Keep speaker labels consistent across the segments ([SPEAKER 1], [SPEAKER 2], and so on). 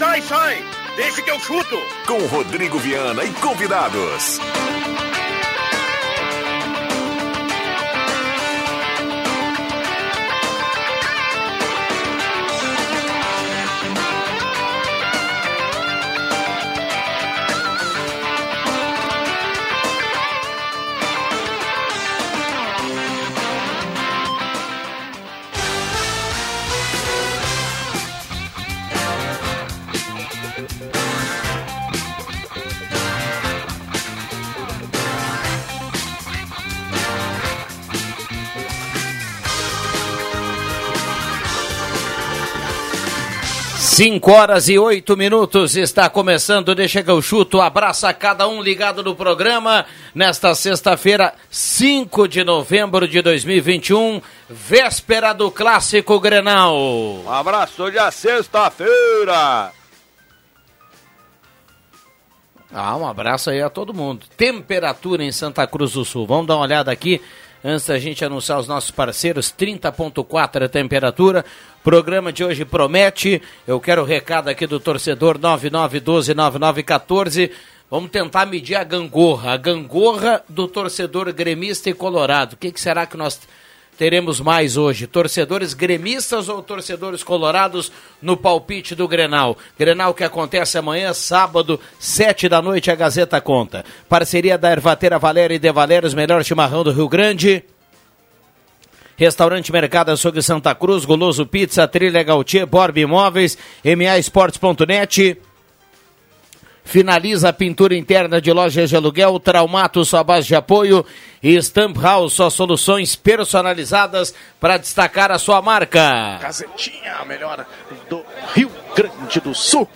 [SPEAKER 1] Sai, sai! Deixa que eu chuto!
[SPEAKER 2] Com Rodrigo Viana e convidados.
[SPEAKER 3] Cinco horas e oito minutos está começando, deixa que eu chuto, abraça cada um ligado no programa, nesta sexta-feira, 5 de novembro de 2021, véspera do Clássico Grenal.
[SPEAKER 1] Um abraço, hoje é sexta-feira!
[SPEAKER 3] Ah, um abraço aí a todo mundo. Temperatura em Santa Cruz do Sul, vamos dar uma olhada aqui, antes da gente anunciar os nossos parceiros, 30.4 a temperatura, Programa de hoje promete. Eu quero o recado aqui do torcedor 99129914. Vamos tentar medir a gangorra, a gangorra do torcedor gremista e colorado. O que, que será que nós teremos mais hoje? Torcedores gremistas ou torcedores colorados no palpite do Grenal? Grenal que acontece amanhã, sábado, sete da noite, a Gazeta conta. Parceria da Ervateira Valéria e De Valéria, melhor chimarrão do Rio Grande. Restaurante Mercado Açougue Santa Cruz, Goloso Pizza, Trilha Gautier, Borb Imóveis, MAEsportes.net. Finaliza a pintura interna de lojas de aluguel, Traumato, sua base de apoio e Stamp House, suas soluções personalizadas para destacar a sua marca.
[SPEAKER 1] Gazetinha, a melhor do Rio Grande do Sul.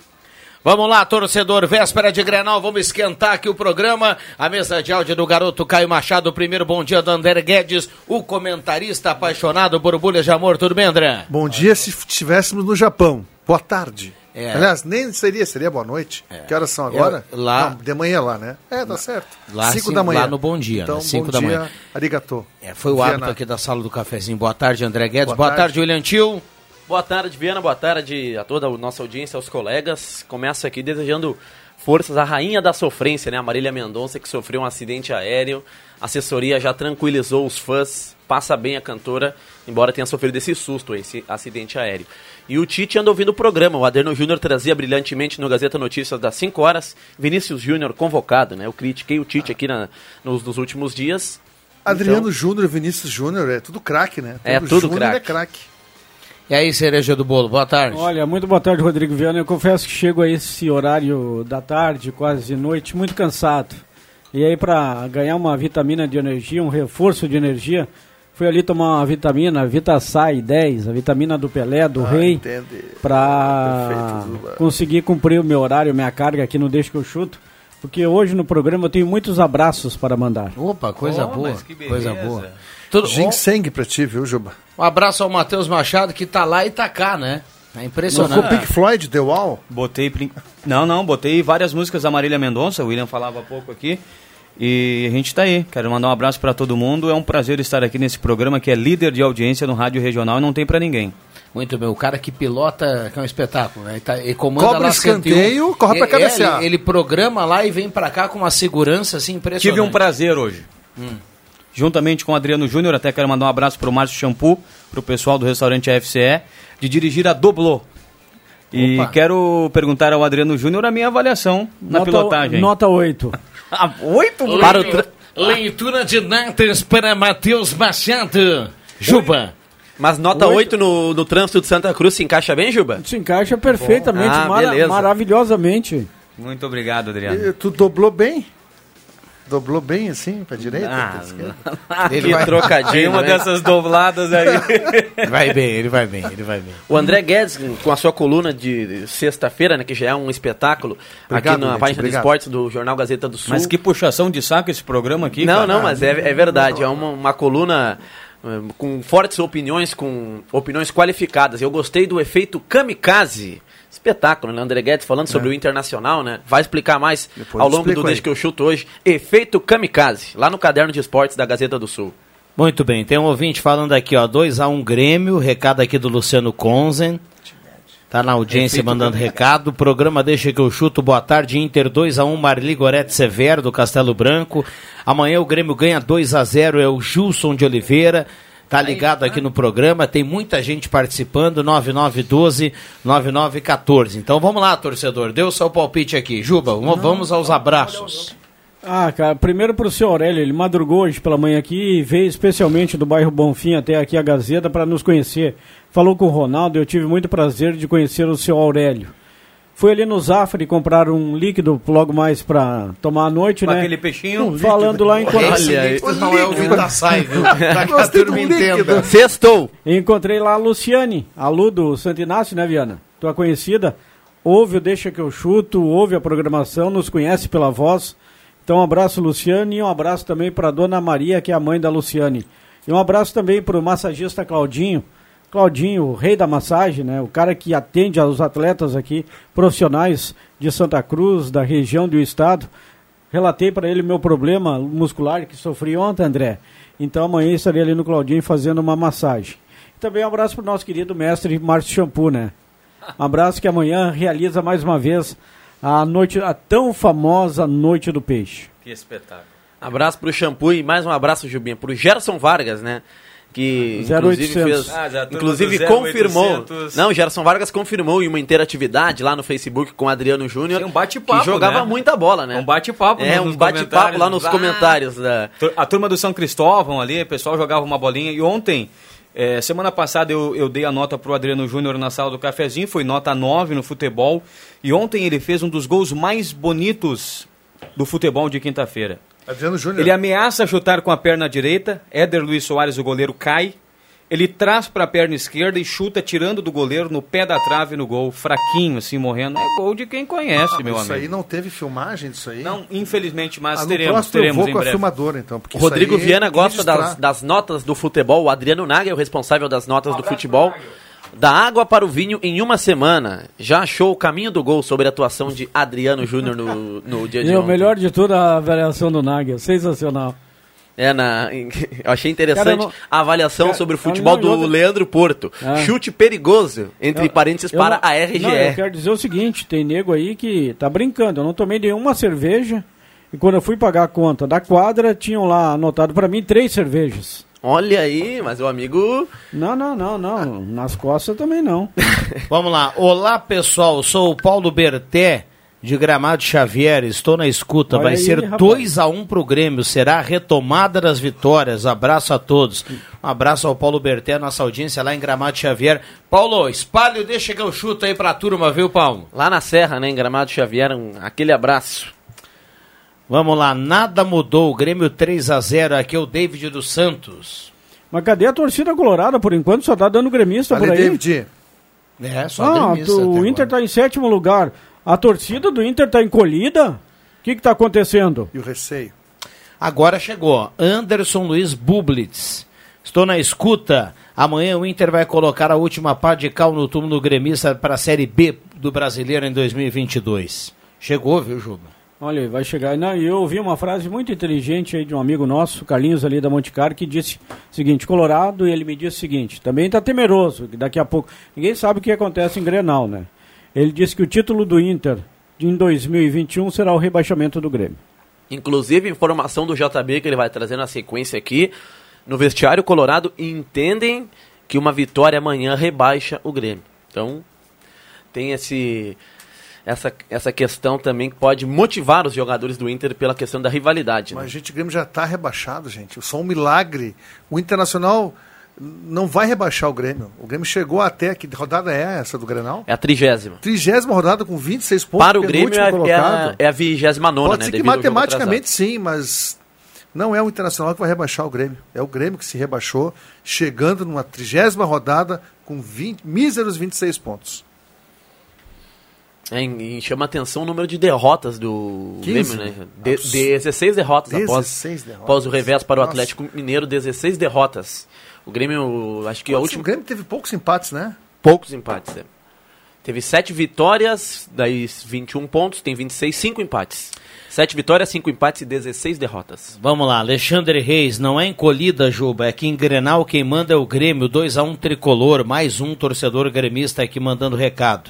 [SPEAKER 3] Vamos lá, torcedor, véspera de Grenal, vamos esquentar aqui o programa. A mesa de áudio do garoto Caio Machado, primeiro bom dia do André Guedes, o comentarista apaixonado por bolhas de amor. Tudo bem, André?
[SPEAKER 4] Bom dia se estivéssemos no Japão. Boa tarde. É. Aliás, nem seria, seria boa noite. É. Que horas são agora?
[SPEAKER 3] Eu, lá... Não,
[SPEAKER 4] de manhã lá, né? É, tá certo.
[SPEAKER 3] Lá cinco da manhã. Lá no Bom Dia,
[SPEAKER 4] então,
[SPEAKER 3] né? Cinco
[SPEAKER 4] bom
[SPEAKER 3] da
[SPEAKER 4] dia,
[SPEAKER 3] manhã.
[SPEAKER 4] Arigatô.
[SPEAKER 3] É, foi o hábito aqui da sala do cafezinho. Boa tarde, André Guedes. Boa, boa tarde. tarde, William Tio.
[SPEAKER 5] Boa tarde, Viana. Boa tarde a toda a nossa audiência, aos colegas. Começo aqui desejando forças à rainha da sofrência, né? A Marília Mendonça, que sofreu um acidente aéreo. A assessoria já tranquilizou os fãs. Passa bem a cantora, embora tenha sofrido esse susto, esse acidente aéreo. E o Tite anda ouvindo o programa. O Aderno Júnior trazia brilhantemente no Gazeta Notícias das 5 horas. Vinícius Júnior convocado, né? Eu critiquei o Tite aqui na, nos, nos últimos dias.
[SPEAKER 4] Adriano então... Júnior, Vinícius Júnior, é tudo craque, né?
[SPEAKER 5] é tudo craque.
[SPEAKER 4] é craque.
[SPEAKER 3] E aí, cereja do bolo, boa tarde.
[SPEAKER 6] Olha, muito boa tarde, Rodrigo Viana. Eu confesso que chego a esse horário da tarde, quase de noite, muito cansado. E aí, para ganhar uma vitamina de energia, um reforço de energia, fui ali tomar uma vitamina, a Vitasai 10, a vitamina do Pelé, do ah, Rei, para conseguir cumprir o meu horário, minha carga aqui no Deixa que eu chuto. Porque hoje no programa eu tenho muitos abraços para mandar.
[SPEAKER 3] Opa, coisa oh, boa. Coisa boa.
[SPEAKER 4] Tudo, Ginseng pra ti, viu, Juba?
[SPEAKER 3] Um abraço ao Matheus Machado, que tá lá e tá cá, né? É impressionante.
[SPEAKER 4] Não Pink Floyd, The Wall?
[SPEAKER 5] Botei. Não, não, botei várias músicas da Marília Mendonça, o William falava há pouco aqui. E a gente tá aí. Quero mandar um abraço para todo mundo. É um prazer estar aqui nesse programa que é líder de audiência no Rádio Regional e não tem para ninguém.
[SPEAKER 3] Muito bem, o cara que pilota, que é um espetáculo, né? Ele, tá, ele comanda
[SPEAKER 4] Cobra
[SPEAKER 3] lá
[SPEAKER 4] escanteio, 101. corre pra cabecear.
[SPEAKER 3] Ele, ele, programa lá e vem para cá com uma segurança assim impressionante.
[SPEAKER 5] Tive um prazer hoje. Hum juntamente com o Adriano Júnior, até quero mandar um abraço para o Márcio Shampoo, para o pessoal do restaurante AFCE, de dirigir a Doblô. E Opa. quero perguntar ao Adriano Júnior a minha avaliação na
[SPEAKER 6] nota,
[SPEAKER 5] pilotagem.
[SPEAKER 6] Nota 8.
[SPEAKER 5] Ah, 8?
[SPEAKER 3] Para o tra... Leitura de notas para Matheus Machado. Juba.
[SPEAKER 5] Mas nota 8, 8 no, no trânsito de Santa Cruz se encaixa bem, Juba?
[SPEAKER 6] Se encaixa perfeitamente, ah, mara maravilhosamente.
[SPEAKER 5] Muito obrigado, Adriano. E,
[SPEAKER 4] tu dobrou bem? Dobrou bem assim, pra direita? Ah, pra.
[SPEAKER 5] Ele vai trocadinho,
[SPEAKER 3] uma né? dessas dobladas aí. vai bem, ele vai bem, ele vai bem.
[SPEAKER 5] O André Guedes, com a sua coluna de sexta-feira, né, que já é um espetáculo, obrigado, aqui na página de esportes do Jornal Gazeta do Sul.
[SPEAKER 3] Mas que puxação de saco esse programa aqui,
[SPEAKER 5] Não, cara. não, mas é, é verdade, é uma, uma coluna eh, com fortes opiniões, com opiniões qualificadas. Eu gostei do efeito kamikaze espetáculo, né? André Guedes falando sobre é. o Internacional, né? Vai explicar mais Depois ao longo do Desde que eu chuto hoje. Efeito Kamikaze, lá no caderno de esportes da Gazeta do Sul.
[SPEAKER 3] Muito bem, tem um ouvinte falando aqui, ó, 2x1 um Grêmio, recado aqui do Luciano Conzen. Tá na audiência Efeito mandando recado. Programa Deixa que eu chuto. Boa tarde, Inter 2 x 1 Marli Gorete Severo do Castelo Branco. Amanhã o Grêmio ganha 2 x 0 é o Gilson de Oliveira. Tá ligado aqui no programa, tem muita gente participando, 9912 9914. Então vamos lá, torcedor, dê o seu palpite aqui. Juba, não, vamos aos abraços.
[SPEAKER 6] Ah, cara, primeiro pro senhor Aurélio, ele madrugou hoje pela manhã aqui e veio especialmente do bairro Bonfim até aqui a Gazeta para nos conhecer. Falou com o Ronaldo, eu tive muito prazer de conhecer o senhor Aurélio. Fui ali no Zafari comprar um líquido logo mais para tomar à noite, Com né?
[SPEAKER 3] aquele peixinho?
[SPEAKER 6] Um falando lá enquanto...
[SPEAKER 3] Olha, isso não é o Vitaçai, viu? Pra que a
[SPEAKER 6] turma entenda. Sextou. Encontrei lá a Luciane, a Lu do Santo Inácio, né, Viana? Tua conhecida. Ouve o Deixa Que Eu Chuto, ouve a programação, nos conhece pela voz. Então um abraço, Luciane, e um abraço também para Dona Maria, que é a mãe da Luciane. E um abraço também para o massagista Claudinho, Claudinho, o rei da massagem, né? O cara que atende aos atletas aqui, profissionais de Santa Cruz, da região do estado. Relatei para ele meu problema muscular que sofri ontem, André. Então amanhã estarei ali no Claudinho fazendo uma massagem. Também um abraço para o nosso querido mestre Márcio Shampoo, né? Um abraço que amanhã realiza mais uma vez a noite, a tão famosa Noite do Peixe.
[SPEAKER 5] Que espetáculo. Abraço para o Shampoo e mais um abraço, Jubinha, para o Gerson Vargas, né? Que
[SPEAKER 6] 0800. inclusive fez,
[SPEAKER 5] ah, inclusive confirmou. Não, Gerson Vargas confirmou em uma interatividade lá no Facebook com Adriano Júnior.
[SPEAKER 3] Um bate-papo,
[SPEAKER 5] que jogava né? muita bola, né?
[SPEAKER 3] Um bate-papo,
[SPEAKER 5] É, um bate-papo lá nos ah, comentários da
[SPEAKER 3] A turma do São Cristóvão ali, o pessoal jogava uma bolinha e ontem é, semana passada eu, eu dei a nota para o Adriano Júnior na sala do cafezinho, foi nota 9 no futebol. E ontem ele fez um dos gols mais bonitos do futebol de quinta-feira. Adriano Júnior. Ele ameaça chutar com a perna direita, Éder Luiz Soares, o goleiro, cai. Ele traz para a perna esquerda e chuta tirando do goleiro no pé da trave no gol, fraquinho assim, morrendo. É gol de quem conhece, ah, meu
[SPEAKER 4] isso
[SPEAKER 3] amigo. Isso
[SPEAKER 4] aí não teve filmagem disso aí?
[SPEAKER 3] Não, infelizmente, mas ah, teremos, teremos
[SPEAKER 4] eu vou com a filmadora então,
[SPEAKER 5] porque Rodrigo Viana gosta das, das, notas do futebol, o Adriano Naga é o responsável das notas um do futebol. Da água para o vinho em uma semana. Já achou o caminho do gol sobre a atuação de Adriano Júnior no, no dia de e ontem?
[SPEAKER 6] o melhor de tudo, a avaliação do Nagel. Sensacional.
[SPEAKER 5] É, na, eu achei interessante não, a avaliação cara, sobre o futebol não, do Leandro Porto. É. Chute perigoso, entre eu, parênteses, eu para a RGE. Não,
[SPEAKER 6] eu quero dizer o seguinte, tem nego aí que tá brincando. Eu não tomei nenhuma cerveja e quando eu fui pagar a conta da quadra, tinham lá anotado para mim três cervejas.
[SPEAKER 5] Olha aí, mas o amigo.
[SPEAKER 6] Não, não, não, não. Nas costas também não.
[SPEAKER 3] Vamos lá. Olá, pessoal. Sou o Paulo Berté, de Gramado Xavier. Estou na escuta. Olha Vai aí, ser 2 a 1 um para o Grêmio. Será a retomada das vitórias. Abraço a todos. Um abraço ao Paulo Berté, nossa audiência lá em Gramado Xavier. Paulo, espalho, deixa que eu chuto aí para a turma, viu, Paulo?
[SPEAKER 5] Lá na Serra, né, em Gramado Xavier, um, aquele abraço.
[SPEAKER 3] Vamos lá, nada mudou. O Grêmio 3 a 0 Aqui é o David dos Santos.
[SPEAKER 6] Mas cadê a torcida colorada? Por enquanto só tá dando gremista por aí. David. É, só ah, gremista. o Inter tá em sétimo lugar. A torcida do Inter tá encolhida? O que que tá acontecendo?
[SPEAKER 4] E o receio?
[SPEAKER 3] Agora chegou. Anderson Luiz Bublitz. Estou na escuta. Amanhã o Inter vai colocar a última pá de cal no túmulo gremista para a Série B do Brasileiro em 2022. Chegou, viu, Juba?
[SPEAKER 6] Olha, vai chegar. Não, eu ouvi uma frase muito inteligente aí de um amigo nosso, Carlinhos ali da Monte Carlo, que disse o seguinte, Colorado, e ele me disse o seguinte, também está temeroso, que daqui a pouco. Ninguém sabe o que acontece em Grenal, né? Ele disse que o título do Inter em 2021 será o rebaixamento do Grêmio.
[SPEAKER 5] Inclusive, informação do JB que ele vai trazer na sequência aqui. No vestiário colorado entendem que uma vitória amanhã rebaixa o Grêmio. Então, tem esse essa, essa questão também pode motivar os jogadores do Inter pela questão da rivalidade.
[SPEAKER 4] Mas, né? gente, o Grêmio já está rebaixado, gente. Só um milagre. O Internacional não vai rebaixar o Grêmio. O Grêmio chegou até. Que rodada é essa do Grenal?
[SPEAKER 5] É a trigésima.
[SPEAKER 4] Trigésima rodada com 26 pontos.
[SPEAKER 5] Para o Grêmio é, é, a, é a vigésima nona,
[SPEAKER 4] Pode né? ser que matematicamente sim, mas não é o Internacional que vai rebaixar o Grêmio. É o Grêmio que se rebaixou, chegando numa trigésima rodada com 20, míseros 26 pontos.
[SPEAKER 5] É, e chama atenção o número de derrotas do 15? Grêmio, né? De, 16 derrotas, 16 após, derrotas após o revés para o Nossa. Atlético Mineiro, 16 derrotas. O Grêmio, acho que Pô, a última.
[SPEAKER 4] O Grêmio teve poucos empates, né?
[SPEAKER 5] Poucos empates, é. Teve 7 vitórias, daí 21 pontos, tem 26, 5 empates. 7 vitórias, 5 empates e 16 derrotas.
[SPEAKER 3] Vamos lá, Alexandre Reis, não é encolhida, Juba, é que em Grenal quem manda é o Grêmio, 2 a 1 tricolor, mais um torcedor gremista aqui mandando recado.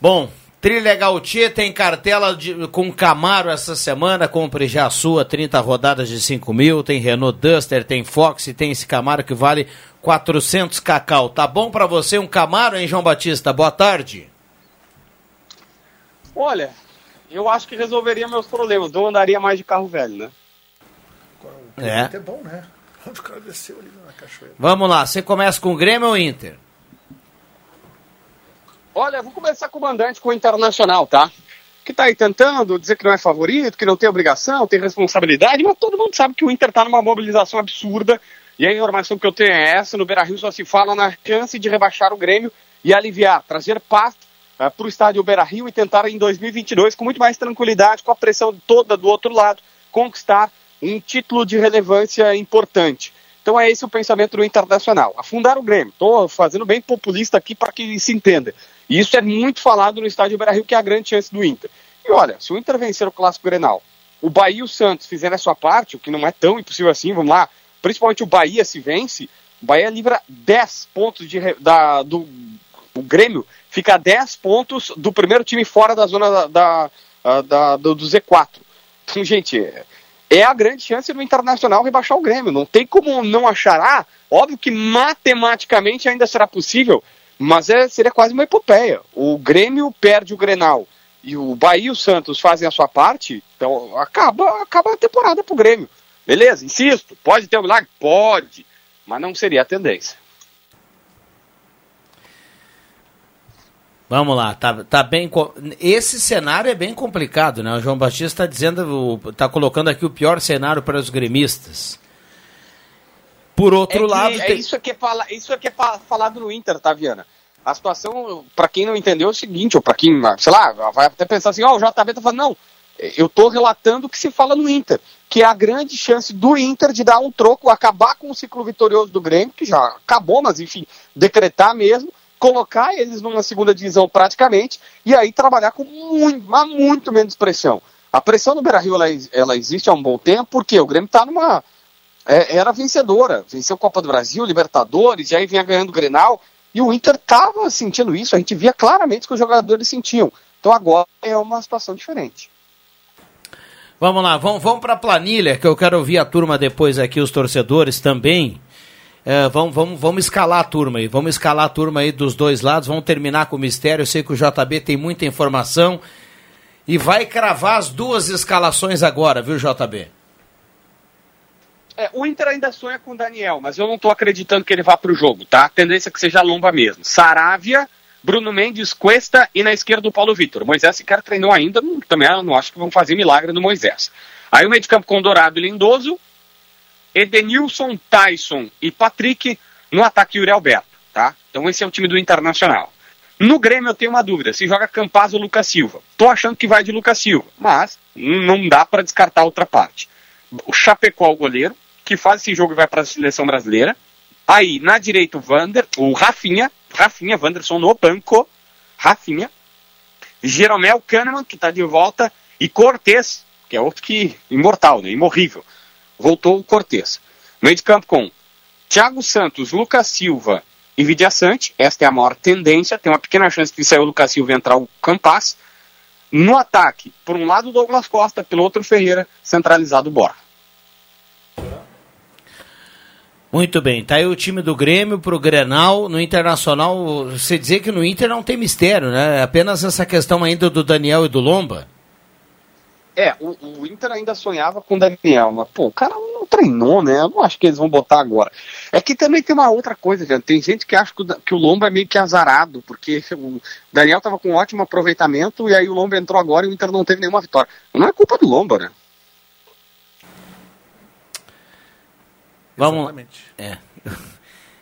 [SPEAKER 3] Bom, Trilha Gautier tem cartela de, com Camaro essa semana, compre já a sua, 30 rodadas de 5 mil, tem Renault Duster, tem Fox e tem esse Camaro que vale 400 cacau. Tá bom para você um Camaro, hein, João Batista? Boa tarde.
[SPEAKER 7] Olha, eu acho que resolveria meus problemas, não andaria mais de carro velho, né?
[SPEAKER 3] É. é bom, né? Onde o cara desceu ali na cachoeira. Vamos lá, você começa com o Grêmio ou Inter?
[SPEAKER 7] Olha, vou começar com o mandante, com o Internacional, tá? Que tá aí tentando dizer que não é favorito, que não tem obrigação, tem responsabilidade, mas todo mundo sabe que o Inter tá numa mobilização absurda. E a informação que eu tenho é essa: no Beira Rio só se fala na chance de rebaixar o Grêmio e aliviar, trazer paz uh, eh, para o estádio Beira Rio e tentar em 2022, com muito mais tranquilidade, com a pressão toda do outro lado, conquistar um título de relevância importante. Então é esse o pensamento do Internacional. Afundar o Grêmio. Estou fazendo bem populista aqui para que se entenda. E isso é muito falado no estádio Beira-Rio, que é a grande chance do Inter. E olha, se o Inter vencer o Clássico Grenal, o Bahia e o Santos fizerem a sua parte, o que não é tão impossível assim, vamos lá, principalmente o Bahia se vence, o Bahia livra 10 pontos de, da, do o Grêmio, fica 10 pontos do primeiro time fora da zona da, da, da do, do Z4. Então, gente, é a grande chance do Internacional rebaixar o Grêmio. Não tem como não achar. Ah, óbvio que matematicamente ainda será possível, mas é, seria quase uma epopeia. O Grêmio perde o Grenal e o Bahia e o Santos fazem a sua parte, então acaba, acaba a temporada pro Grêmio. Beleza, insisto, pode ter um milagre? Pode, mas não seria a tendência.
[SPEAKER 3] Vamos lá, tá, tá bem. Esse cenário é bem complicado, né? O João Batista está dizendo, está colocando aqui o pior cenário para os gremistas. Por outro
[SPEAKER 7] é
[SPEAKER 3] lado.
[SPEAKER 7] É tem... isso que é, fala, isso é que é falado no Inter, tá, Viana? A situação, para quem não entendeu, é o seguinte, ou para quem, sei lá, vai até pensar assim, ó, oh, o JB tá falando, não, eu tô relatando o que se fala no Inter, que é a grande chance do Inter de dar um troco, acabar com o ciclo vitorioso do Grêmio, que já acabou, mas enfim, decretar mesmo, colocar eles numa segunda divisão praticamente, e aí trabalhar com muito, mas muito menos pressão. A pressão no Beira-Rio, ela, ela existe há um bom tempo, porque o Grêmio está numa é, era vencedora. Venceu Copa do Brasil, Libertadores, e aí vinha ganhando o Grenal. E o Inter estava sentindo isso, a gente via claramente que os jogadores sentiam. Então agora é uma situação diferente.
[SPEAKER 3] Vamos lá, vamos, vamos para a planilha, que eu quero ouvir a turma depois aqui, os torcedores também. É, vamos, vamos, vamos escalar a turma aí, vamos escalar a turma aí dos dois lados, vamos terminar com o mistério. Eu sei que o JB tem muita informação e vai cravar as duas escalações agora, viu, JB?
[SPEAKER 7] É, o Inter ainda sonha com o Daniel, mas eu não estou acreditando que ele vá para o jogo, tá? A tendência é que seja lomba mesmo. Saravia, Bruno Mendes, Cuesta e na esquerda o Paulo Vitor. Moisés sequer treinou ainda, não, também não acho que vão fazer milagre no Moisés. Aí o meio de campo com Dourado e Lindoso, Edenilson, Tyson e Patrick no ataque Yuri Alberto, tá? Então esse é o time do Internacional. No Grêmio eu tenho uma dúvida, se joga Campaz ou Lucas Silva. Tô achando que vai de Lucas Silva, mas não dá para descartar outra parte. O Chapecó, o goleiro, que faz esse jogo e vai para a seleção brasileira. Aí, na direita, o Vander, o Rafinha, Rafinha, Wanderson no banco, Rafinha. Jeromel Kahneman, que está de volta, e Cortez, que é outro que imortal, né, imorrível. Voltou o Cortez. Meio de campo com Thiago Santos, Lucas Silva e Vidia Sante. Esta é a maior tendência. Tem uma pequena chance de sair o Lucas Silva e entrar o Campas. No ataque, por um lado, Douglas Costa, pelo outro, Ferreira, centralizado, Bora.
[SPEAKER 3] Muito bem, tá aí o time do Grêmio pro Grenal, no Internacional, você dizer que no Inter não tem mistério, né? É apenas essa questão ainda do Daniel e do Lomba.
[SPEAKER 7] É, o, o Inter ainda sonhava com o Daniel, mas pô, o cara não, treinou, né? Eu não acho que eles vão botar agora. É que também tem uma outra coisa, gente. Tem gente que acha que o, Lomba é meio que azarado, porque o Daniel tava com um ótimo aproveitamento e aí o Lomba entrou agora e o Inter não teve nenhuma vitória. Não é culpa do Lomba, né?
[SPEAKER 3] Vamos.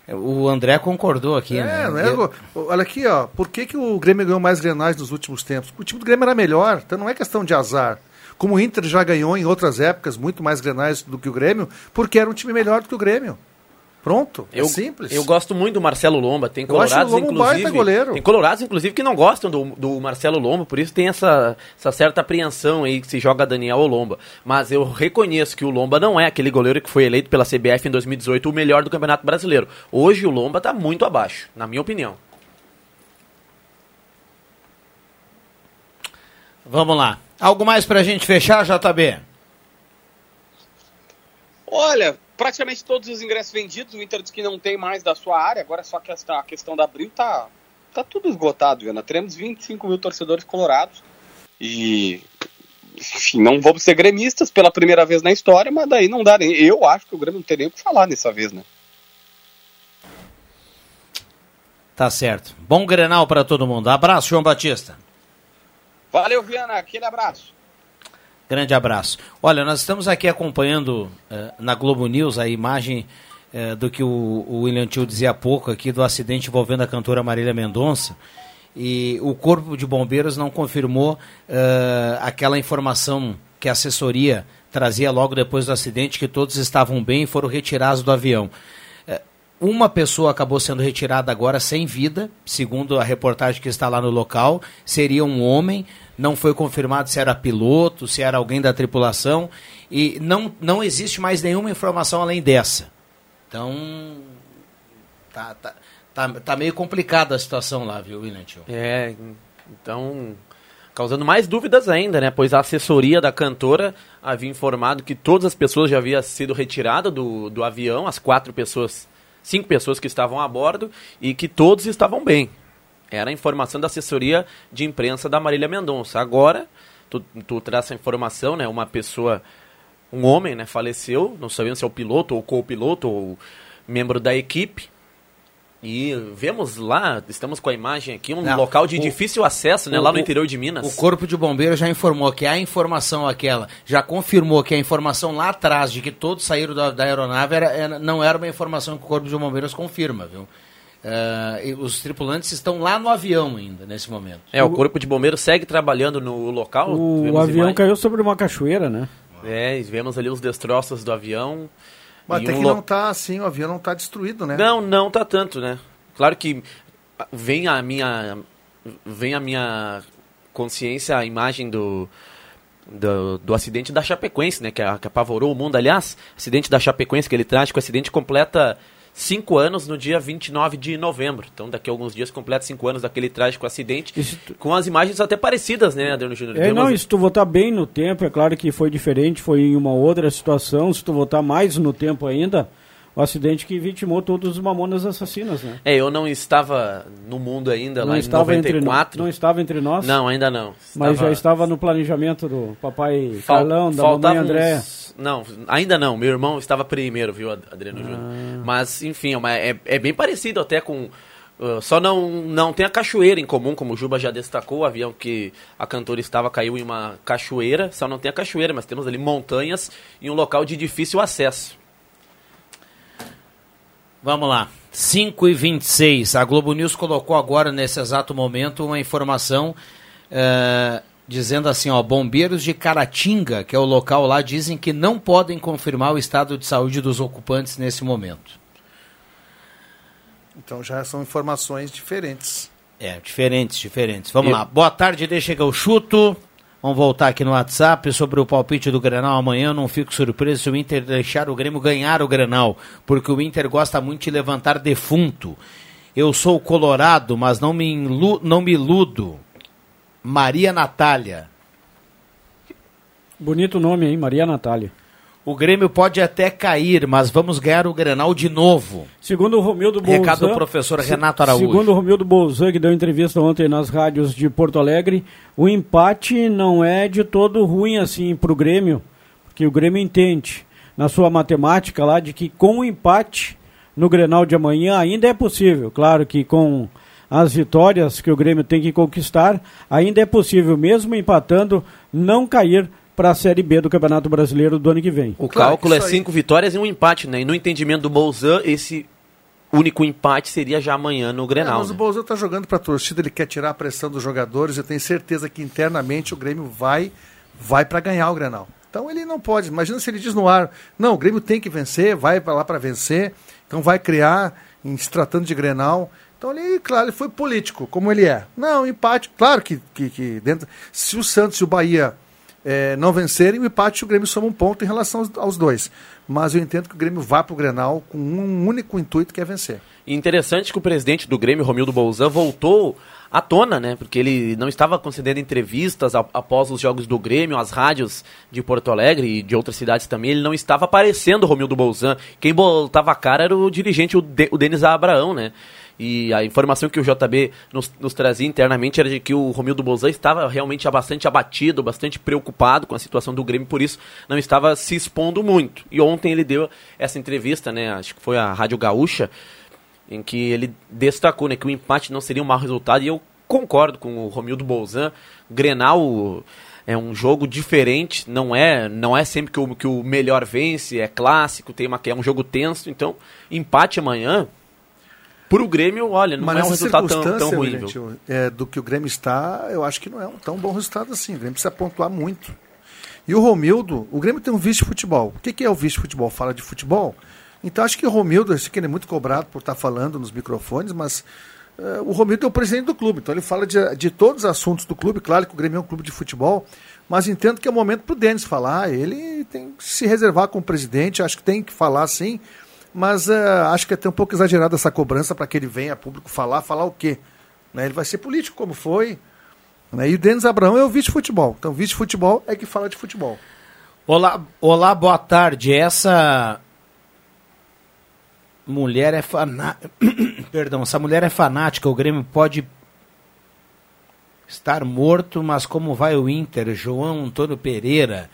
[SPEAKER 3] É. O André concordou aqui,
[SPEAKER 4] é,
[SPEAKER 3] né?
[SPEAKER 4] Né? Eu... Olha aqui, ó. Por que, que o Grêmio ganhou mais grenais nos últimos tempos? O time do Grêmio era melhor, então não é questão de azar. Como o Inter já ganhou em outras épocas muito mais grenais do que o Grêmio, porque era um time melhor do que o Grêmio. Pronto, é
[SPEAKER 5] eu,
[SPEAKER 4] simples.
[SPEAKER 5] Eu gosto muito do Marcelo Lomba. Tem colorados,
[SPEAKER 4] Lomba
[SPEAKER 5] inclusive.
[SPEAKER 4] Um goleiro.
[SPEAKER 5] Tem colorados, inclusive, que não gostam do, do Marcelo Lomba, por isso tem essa, essa certa apreensão aí que se joga Daniel ou Lomba. Mas eu reconheço que o Lomba não é aquele goleiro que foi eleito pela CBF em 2018 o melhor do Campeonato Brasileiro. Hoje o Lomba está muito abaixo, na minha opinião.
[SPEAKER 3] Vamos lá. Algo mais pra gente fechar, JB?
[SPEAKER 7] Olha, praticamente todos os ingressos vendidos, o Inter diz que não tem mais da sua área, agora só que a questão da Abril tá, tá tudo esgotado, Viana. Teremos 25 mil torcedores colorados e enfim, não vamos ser gremistas pela primeira vez na história, mas daí não dá nem. Eu acho que o Grêmio não tem nem o que falar dessa vez, né?
[SPEAKER 3] Tá certo. Bom Grenal para todo mundo. Abraço, João Batista.
[SPEAKER 7] Valeu, Viana. Aquele abraço.
[SPEAKER 3] Grande abraço. Olha, nós estamos aqui acompanhando uh, na Globo News a imagem uh, do que o, o William Tio dizia há pouco aqui do acidente envolvendo a cantora Marília Mendonça. E o Corpo de Bombeiros não confirmou uh, aquela informação que a assessoria trazia logo depois do acidente, que todos estavam bem e foram retirados do avião. Uma pessoa acabou sendo retirada agora sem vida, segundo a reportagem que está lá no local. Seria um homem, não foi confirmado se era piloto, se era alguém da tripulação. E não, não existe mais nenhuma informação além dessa. Então, tá, tá, tá, tá meio complicada a situação lá, viu, William Tio?
[SPEAKER 5] É, então, causando mais dúvidas ainda, né? Pois a assessoria da cantora havia informado que todas as pessoas já haviam sido retiradas do, do avião, as quatro pessoas cinco pessoas que estavam a bordo e que todos estavam bem. Era a informação da assessoria de imprensa da Marília Mendonça. Agora, tu, tu traz essa informação, né? Uma pessoa, um homem, né? Faleceu, não sabemos se é o piloto ou co-piloto ou membro da equipe. E vemos lá, estamos com a imagem aqui, um
[SPEAKER 3] Não,
[SPEAKER 5] local de
[SPEAKER 3] o-
[SPEAKER 5] difícil acesso, né?
[SPEAKER 3] o-
[SPEAKER 5] lá no
[SPEAKER 3] o-
[SPEAKER 5] interior de Minas.
[SPEAKER 3] O Corpo de Bombeiros já informou que a informação aquela, já confirmou que a informação lá atrás de que todos saíram da, da aeronave era, era- não era uma informação que o Corpo de Bombeiros confirma, viu? E os tripulantes estão lá no avião ainda, nesse momento.
[SPEAKER 5] É, o Corpo de Bombeiros segue trabalhando no local.
[SPEAKER 6] O avião
[SPEAKER 5] imagem-
[SPEAKER 6] caiu sobre uma cachoeira, né?
[SPEAKER 5] É, e vemos ali os destroços do avião.
[SPEAKER 4] Mas até
[SPEAKER 5] um
[SPEAKER 4] que
[SPEAKER 5] lo-
[SPEAKER 4] não tá assim, o avião não tá destruído, né?
[SPEAKER 5] Não, não tá tanto, né? Claro que vem a minha vem a minha consciência a imagem do do, do acidente da Chapecoense, né? Que, que apavorou o mundo. Aliás, acidente da Chapecoense, aquele trágico acidente completa cinco anos no dia 29 de novembro. Então, daqui a alguns dias completa cinco anos daquele trágico acidente,
[SPEAKER 6] tu-
[SPEAKER 5] com as imagens até parecidas, né, Adriano Júnior?
[SPEAKER 6] É, não, se tu votar bem no tempo, é claro que foi diferente, foi em uma outra situação. Se tu votar mais no tempo ainda, o acidente que vitimou todos os mamonas assassinas, né?
[SPEAKER 5] É, eu não estava no mundo ainda
[SPEAKER 6] Não
[SPEAKER 5] lá
[SPEAKER 6] estava,
[SPEAKER 5] em
[SPEAKER 6] entre, no-
[SPEAKER 5] 94.
[SPEAKER 6] não estava entre nós,
[SPEAKER 5] Não, ainda não.
[SPEAKER 6] mas
[SPEAKER 5] Estava-
[SPEAKER 6] já estava no planejamento do papai
[SPEAKER 5] Fal-
[SPEAKER 6] Carlão, da mamãe Andréa.
[SPEAKER 5] uns- Não, ainda não. Meu irmão estava primeiro, viu, Ad- Adriano
[SPEAKER 6] Ah.
[SPEAKER 5] Júnior. Mas, enfim, é, é, é bem parecido até com. uh, só não, não tem a cachoeira em comum, como o Juba já destacou. O avião que a cantora estava caiu em uma cachoeira. Só não tem a cachoeira, mas temos ali montanhas e um local de difícil acesso.
[SPEAKER 3] Vamos lá. 5 e 26 A Globo News colocou agora, nesse exato momento, uma informação eh, dizendo assim, ó, bombeiros de Caratinga, que é o local lá, dizem que não podem confirmar o estado de saúde dos ocupantes nesse momento.
[SPEAKER 4] Então já são informações diferentes.
[SPEAKER 3] É, diferentes, diferentes. Vamos
[SPEAKER 5] E-
[SPEAKER 3] lá. Boa tarde, deixa que eu chuto. Vamos voltar aqui no WhatsApp sobre o palpite do Grenal amanhã. Não fico surpreso se o Inter deixar o Grêmio ganhar o Grenal, porque o Inter gosta muito de levantar defunto. Eu sou colorado, mas não me, ilu- não me iludo. Maria Natália.
[SPEAKER 6] Bonito nome, hein? Maria Natália.
[SPEAKER 3] O Grêmio pode até cair, mas vamos ganhar o Grenal de novo.
[SPEAKER 6] Segundo o Romildo Bolzan...
[SPEAKER 3] Recado do professor Renato Araújo.
[SPEAKER 6] Segundo o Romildo Bolzan, que deu entrevista ontem nas rádios de Porto Alegre, o empate não é de todo ruim assim pro Grêmio, porque o Grêmio entende. na sua matemática lá de que com o empate no Grenal de amanhã ainda é possível. Claro que com as vitórias que o Grêmio tem que conquistar, ainda é possível, mesmo empatando, não cair para a Série B do Campeonato Brasileiro do ano que vem.
[SPEAKER 5] O
[SPEAKER 4] Claro
[SPEAKER 5] cálculo é cinco vitórias e um empate, né? E no entendimento do Bolzan, esse único empate seria já amanhã no
[SPEAKER 4] É,
[SPEAKER 5] Grenal.
[SPEAKER 4] mas o
[SPEAKER 5] né?
[SPEAKER 4] Bolsonaro está jogando para a torcida, ele quer tirar a pressão dos jogadores. Eu tenho certeza que internamente o Grêmio vai, vai para ganhar o Grenal. Então ele não pode. Imagina se ele diz no ar: não, o Grêmio tem que vencer, vai para lá para vencer. Então vai criar, em se tratando de Grenal. Então ele, claro, ele foi político, como ele é. Não, empate, claro que, que, que dentro. Se o Santos e o Bahia eh, não vencerem, o empate o Grêmio soma um ponto em relação aos, aos dois. Mas eu entendo que o Grêmio vá para o Grenal com um único intuito que é vencer.
[SPEAKER 5] Interessante que o presidente do Grêmio, Romildo Bolzan, voltou à tona, né? Porque ele não estava concedendo entrevistas após os jogos do Grêmio, às rádios de Porto Alegre e de outras cidades também. Ele não estava aparecendo, Romildo Bolzan. Quem botava a cara era o dirigente, o, De, o Denis Abraão, né? E a informação que o JB nos, nos trazia internamente era de que o Romildo Bolzan estava realmente bastante abatido, bastante preocupado com a situação do Grêmio, por isso não estava se expondo muito. E ontem ele deu essa entrevista, né? Acho que foi a Rádio Gaúcha, em que ele destacou né, que o empate não seria um mau resultado, e eu concordo com o Romildo Bolzan. Grenal é um jogo diferente, não é não é sempre que o, que o melhor vence, é clássico, tem uma, é um jogo tenso, então empate amanhã, pro Grêmio, olha, não é um resultado tão, tão ruim.
[SPEAKER 4] William, é, do que o Grêmio está, eu acho que não é um tão bom resultado assim. O Grêmio precisa pontuar muito. E o Romildo, o Grêmio tem um vice-futebol. O que, que é o vice-futebol? Fala de futebol? Então acho que o Romildo, eu sei que ele é muito cobrado por estar falando nos microfones, mas eh, o Romildo é o presidente do clube, então ele fala de, de todos os assuntos do clube. Claro que o Grêmio é um clube de futebol, mas entendo que é o momento para o Denis falar. Ele tem que se reservar com o presidente, acho que tem que falar sim, mas eh, acho que é até um pouco exagerada essa cobrança para que ele venha a público falar. Falar o quê? Né, Ele vai ser político, como foi. né, E o Denis Abraão é o vice-futebol. Então, vice-futebol é que fala de futebol.
[SPEAKER 3] Olá, olá, boa tarde. Essa mulher é fanática. Perdão, essa mulher é fanática. O Grêmio pode estar morto, mas como vai o Inter? João Antônio Pereira.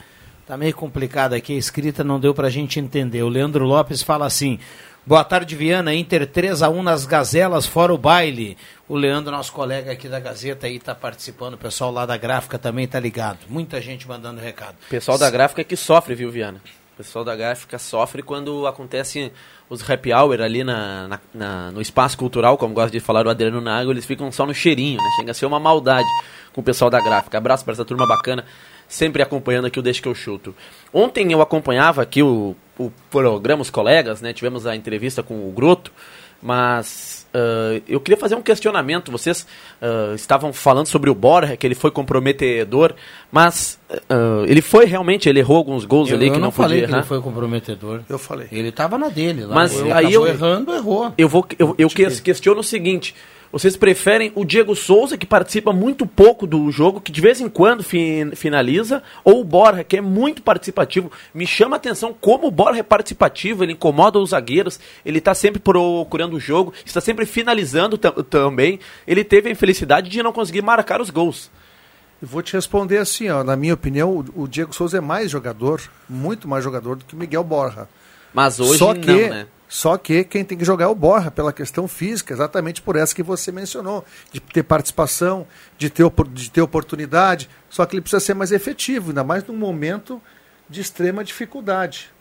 [SPEAKER 3] Tá meio complicado aqui, a escrita não deu pra gente entender. O Leandro Lopes fala assim: Boa tarde, Viana. Inter 3 a 1 nas gazelas, fora o baile. O Leandro, nosso colega aqui da Gazeta, aí tá participando. O pessoal lá da gráfica também tá ligado. Muita gente mandando recado.
[SPEAKER 5] Pessoal da gráfica é que sofre, viu, Viana? O pessoal da gráfica sofre quando acontecem os happy hour ali na, na- na- no espaço cultural, como gosta de falar o Adriano Nago, eles ficam só no cheirinho, né? Chega a ser uma maldade com o pessoal da gráfica. Abraço para essa turma bacana, sempre acompanhando aqui o Deixa que eu chuto. Ontem eu acompanhava aqui o, o programa, os colegas, né? Tivemos a entrevista com o Groto, mas ah, eu queria fazer um questionamento. Vocês ah, estavam falando sobre o Borja, que ele foi comprometedor, mas ah, ele foi realmente, ele errou alguns gols
[SPEAKER 3] Eu,
[SPEAKER 5] ali
[SPEAKER 3] eu
[SPEAKER 5] que
[SPEAKER 3] não,
[SPEAKER 5] não,
[SPEAKER 3] falei
[SPEAKER 5] podia
[SPEAKER 3] que
[SPEAKER 5] errar.
[SPEAKER 3] ele foi comprometedor.
[SPEAKER 4] Eu falei.
[SPEAKER 3] Ele tava na dele lá.
[SPEAKER 5] Mas
[SPEAKER 3] ele
[SPEAKER 5] aí eu-
[SPEAKER 3] errando, errou.
[SPEAKER 5] Eu vou eu, eu que- questiono o seguinte: vocês preferem o Diego Souza, que participa muito pouco do jogo, que de vez em quando fin- finaliza, ou o Borja, que é muito participativo? Me chama a atenção como o Borja é participativo, ele incomoda os zagueiros, ele está sempre procurando o jogo, está sempre finalizando tam- também. Ele teve a infelicidade de não conseguir marcar os gols.
[SPEAKER 4] Vou te responder assim, ó, na minha opinião, o, Diego Souza é mais jogador, muito mais jogador do que o Miguel Borja.
[SPEAKER 5] Mas hoje
[SPEAKER 4] só
[SPEAKER 5] não,
[SPEAKER 4] que,
[SPEAKER 5] né?
[SPEAKER 4] Só que quem tem que jogar é o Borja, pela questão física, exatamente por essa que você mencionou, de ter participação, de ter, de ter oportunidade, só que ele precisa ser mais efetivo, ainda mais num momento de extrema dificuldade.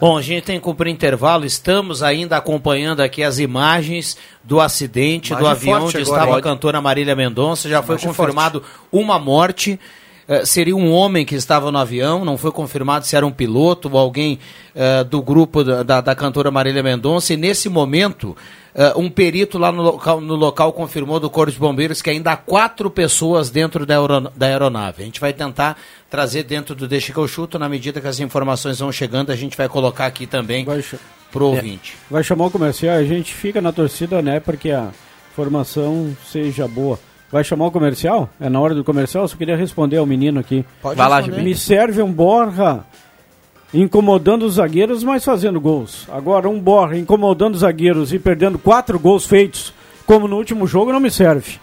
[SPEAKER 3] Bom, a gente tem que cumprir intervalo. Estamos ainda acompanhando aqui as imagens do acidente do
[SPEAKER 4] Imagem
[SPEAKER 3] avião
[SPEAKER 4] forte
[SPEAKER 3] onde
[SPEAKER 4] agora,
[SPEAKER 3] estava a cantora Marília Mendonça. Já foi
[SPEAKER 4] Imagem
[SPEAKER 3] confirmado uma morte. Eh, seria um homem que estava no avião, não foi confirmado se era um piloto ou alguém eh, do grupo da, da, cantora Marília Mendonça. E nesse momento, eh, um perito lá no local, no local confirmou do Corpo de Bombeiros que ainda há quatro pessoas dentro da, aeron- da aeronave. A gente vai tentar trazer dentro do Deixa que eu chuto, na medida que as informações vão chegando, a gente vai colocar aqui também pro ouvinte.
[SPEAKER 6] vai chamar o comercial, a gente fica na torcida, né, porque a formação seja boa. Vai chamar o comercial? É na hora do comercial? Eu só queria responder ao menino aqui.
[SPEAKER 3] Pode
[SPEAKER 5] Vai lá.
[SPEAKER 6] Me serve um Borja incomodando os zagueiros, mas fazendo gols. Agora, um Borja incomodando os zagueiros e perdendo quatro gols feitos, como no último jogo, não me serve.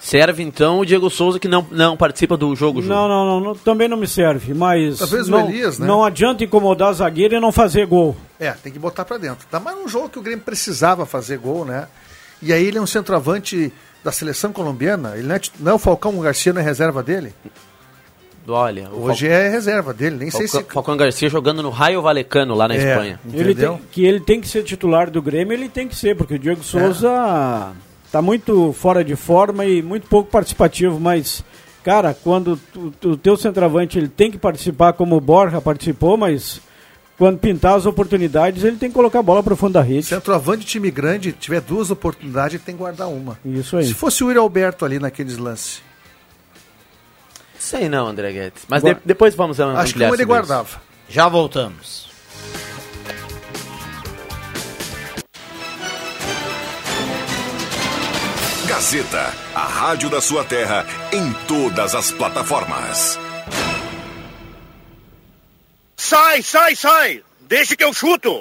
[SPEAKER 5] Serve então o Diego Souza que não, não participa do jogo, Ju.
[SPEAKER 6] Não, não, não, não, também não me serve, mas
[SPEAKER 4] Talvez o
[SPEAKER 6] não,
[SPEAKER 4] Elias, né?
[SPEAKER 6] não adianta incomodar zagueiro e não fazer gol.
[SPEAKER 4] É, tem que botar pra dentro. Tá mais um jogo que o Grêmio precisava fazer gol, né? E aí ele é um centroavante da seleção colombiana. Ele não é, não é o Falcão Garcia na reserva dele?
[SPEAKER 5] Olha, o
[SPEAKER 4] Hoje é reserva dele, nem sei
[SPEAKER 5] Falcão,
[SPEAKER 4] se.
[SPEAKER 5] Falcão Garcia jogando no Raio Valecano lá na
[SPEAKER 4] É.
[SPEAKER 5] Espanha.
[SPEAKER 6] Ele
[SPEAKER 4] Entendeu?
[SPEAKER 6] tem, que ele tem que ser titular do Grêmio, ele tem que ser, porque o Diego Souza tá muito fora de forma e muito pouco participativo, mas cara, quando o teu centroavante ele tem que participar como o Borja participou, mas quando pintar as oportunidades, ele tem que colocar a bola para o fundo da rede.
[SPEAKER 4] Centroavante de time grande, tiver duas oportunidades, ele tem que guardar uma.
[SPEAKER 6] Isso aí.
[SPEAKER 4] Se fosse o Yuri Alberto ali naqueles lances,
[SPEAKER 5] Sei não, André Guedes. Mas
[SPEAKER 6] Gua-
[SPEAKER 5] de- depois vamos ampliar
[SPEAKER 4] acho que um ele
[SPEAKER 5] isso.
[SPEAKER 4] guardava.
[SPEAKER 3] Já voltamos.
[SPEAKER 2] Gazeta, a rádio da sua terra em todas as plataformas.
[SPEAKER 1] Sai, sai, sai! Deixa que eu chuto!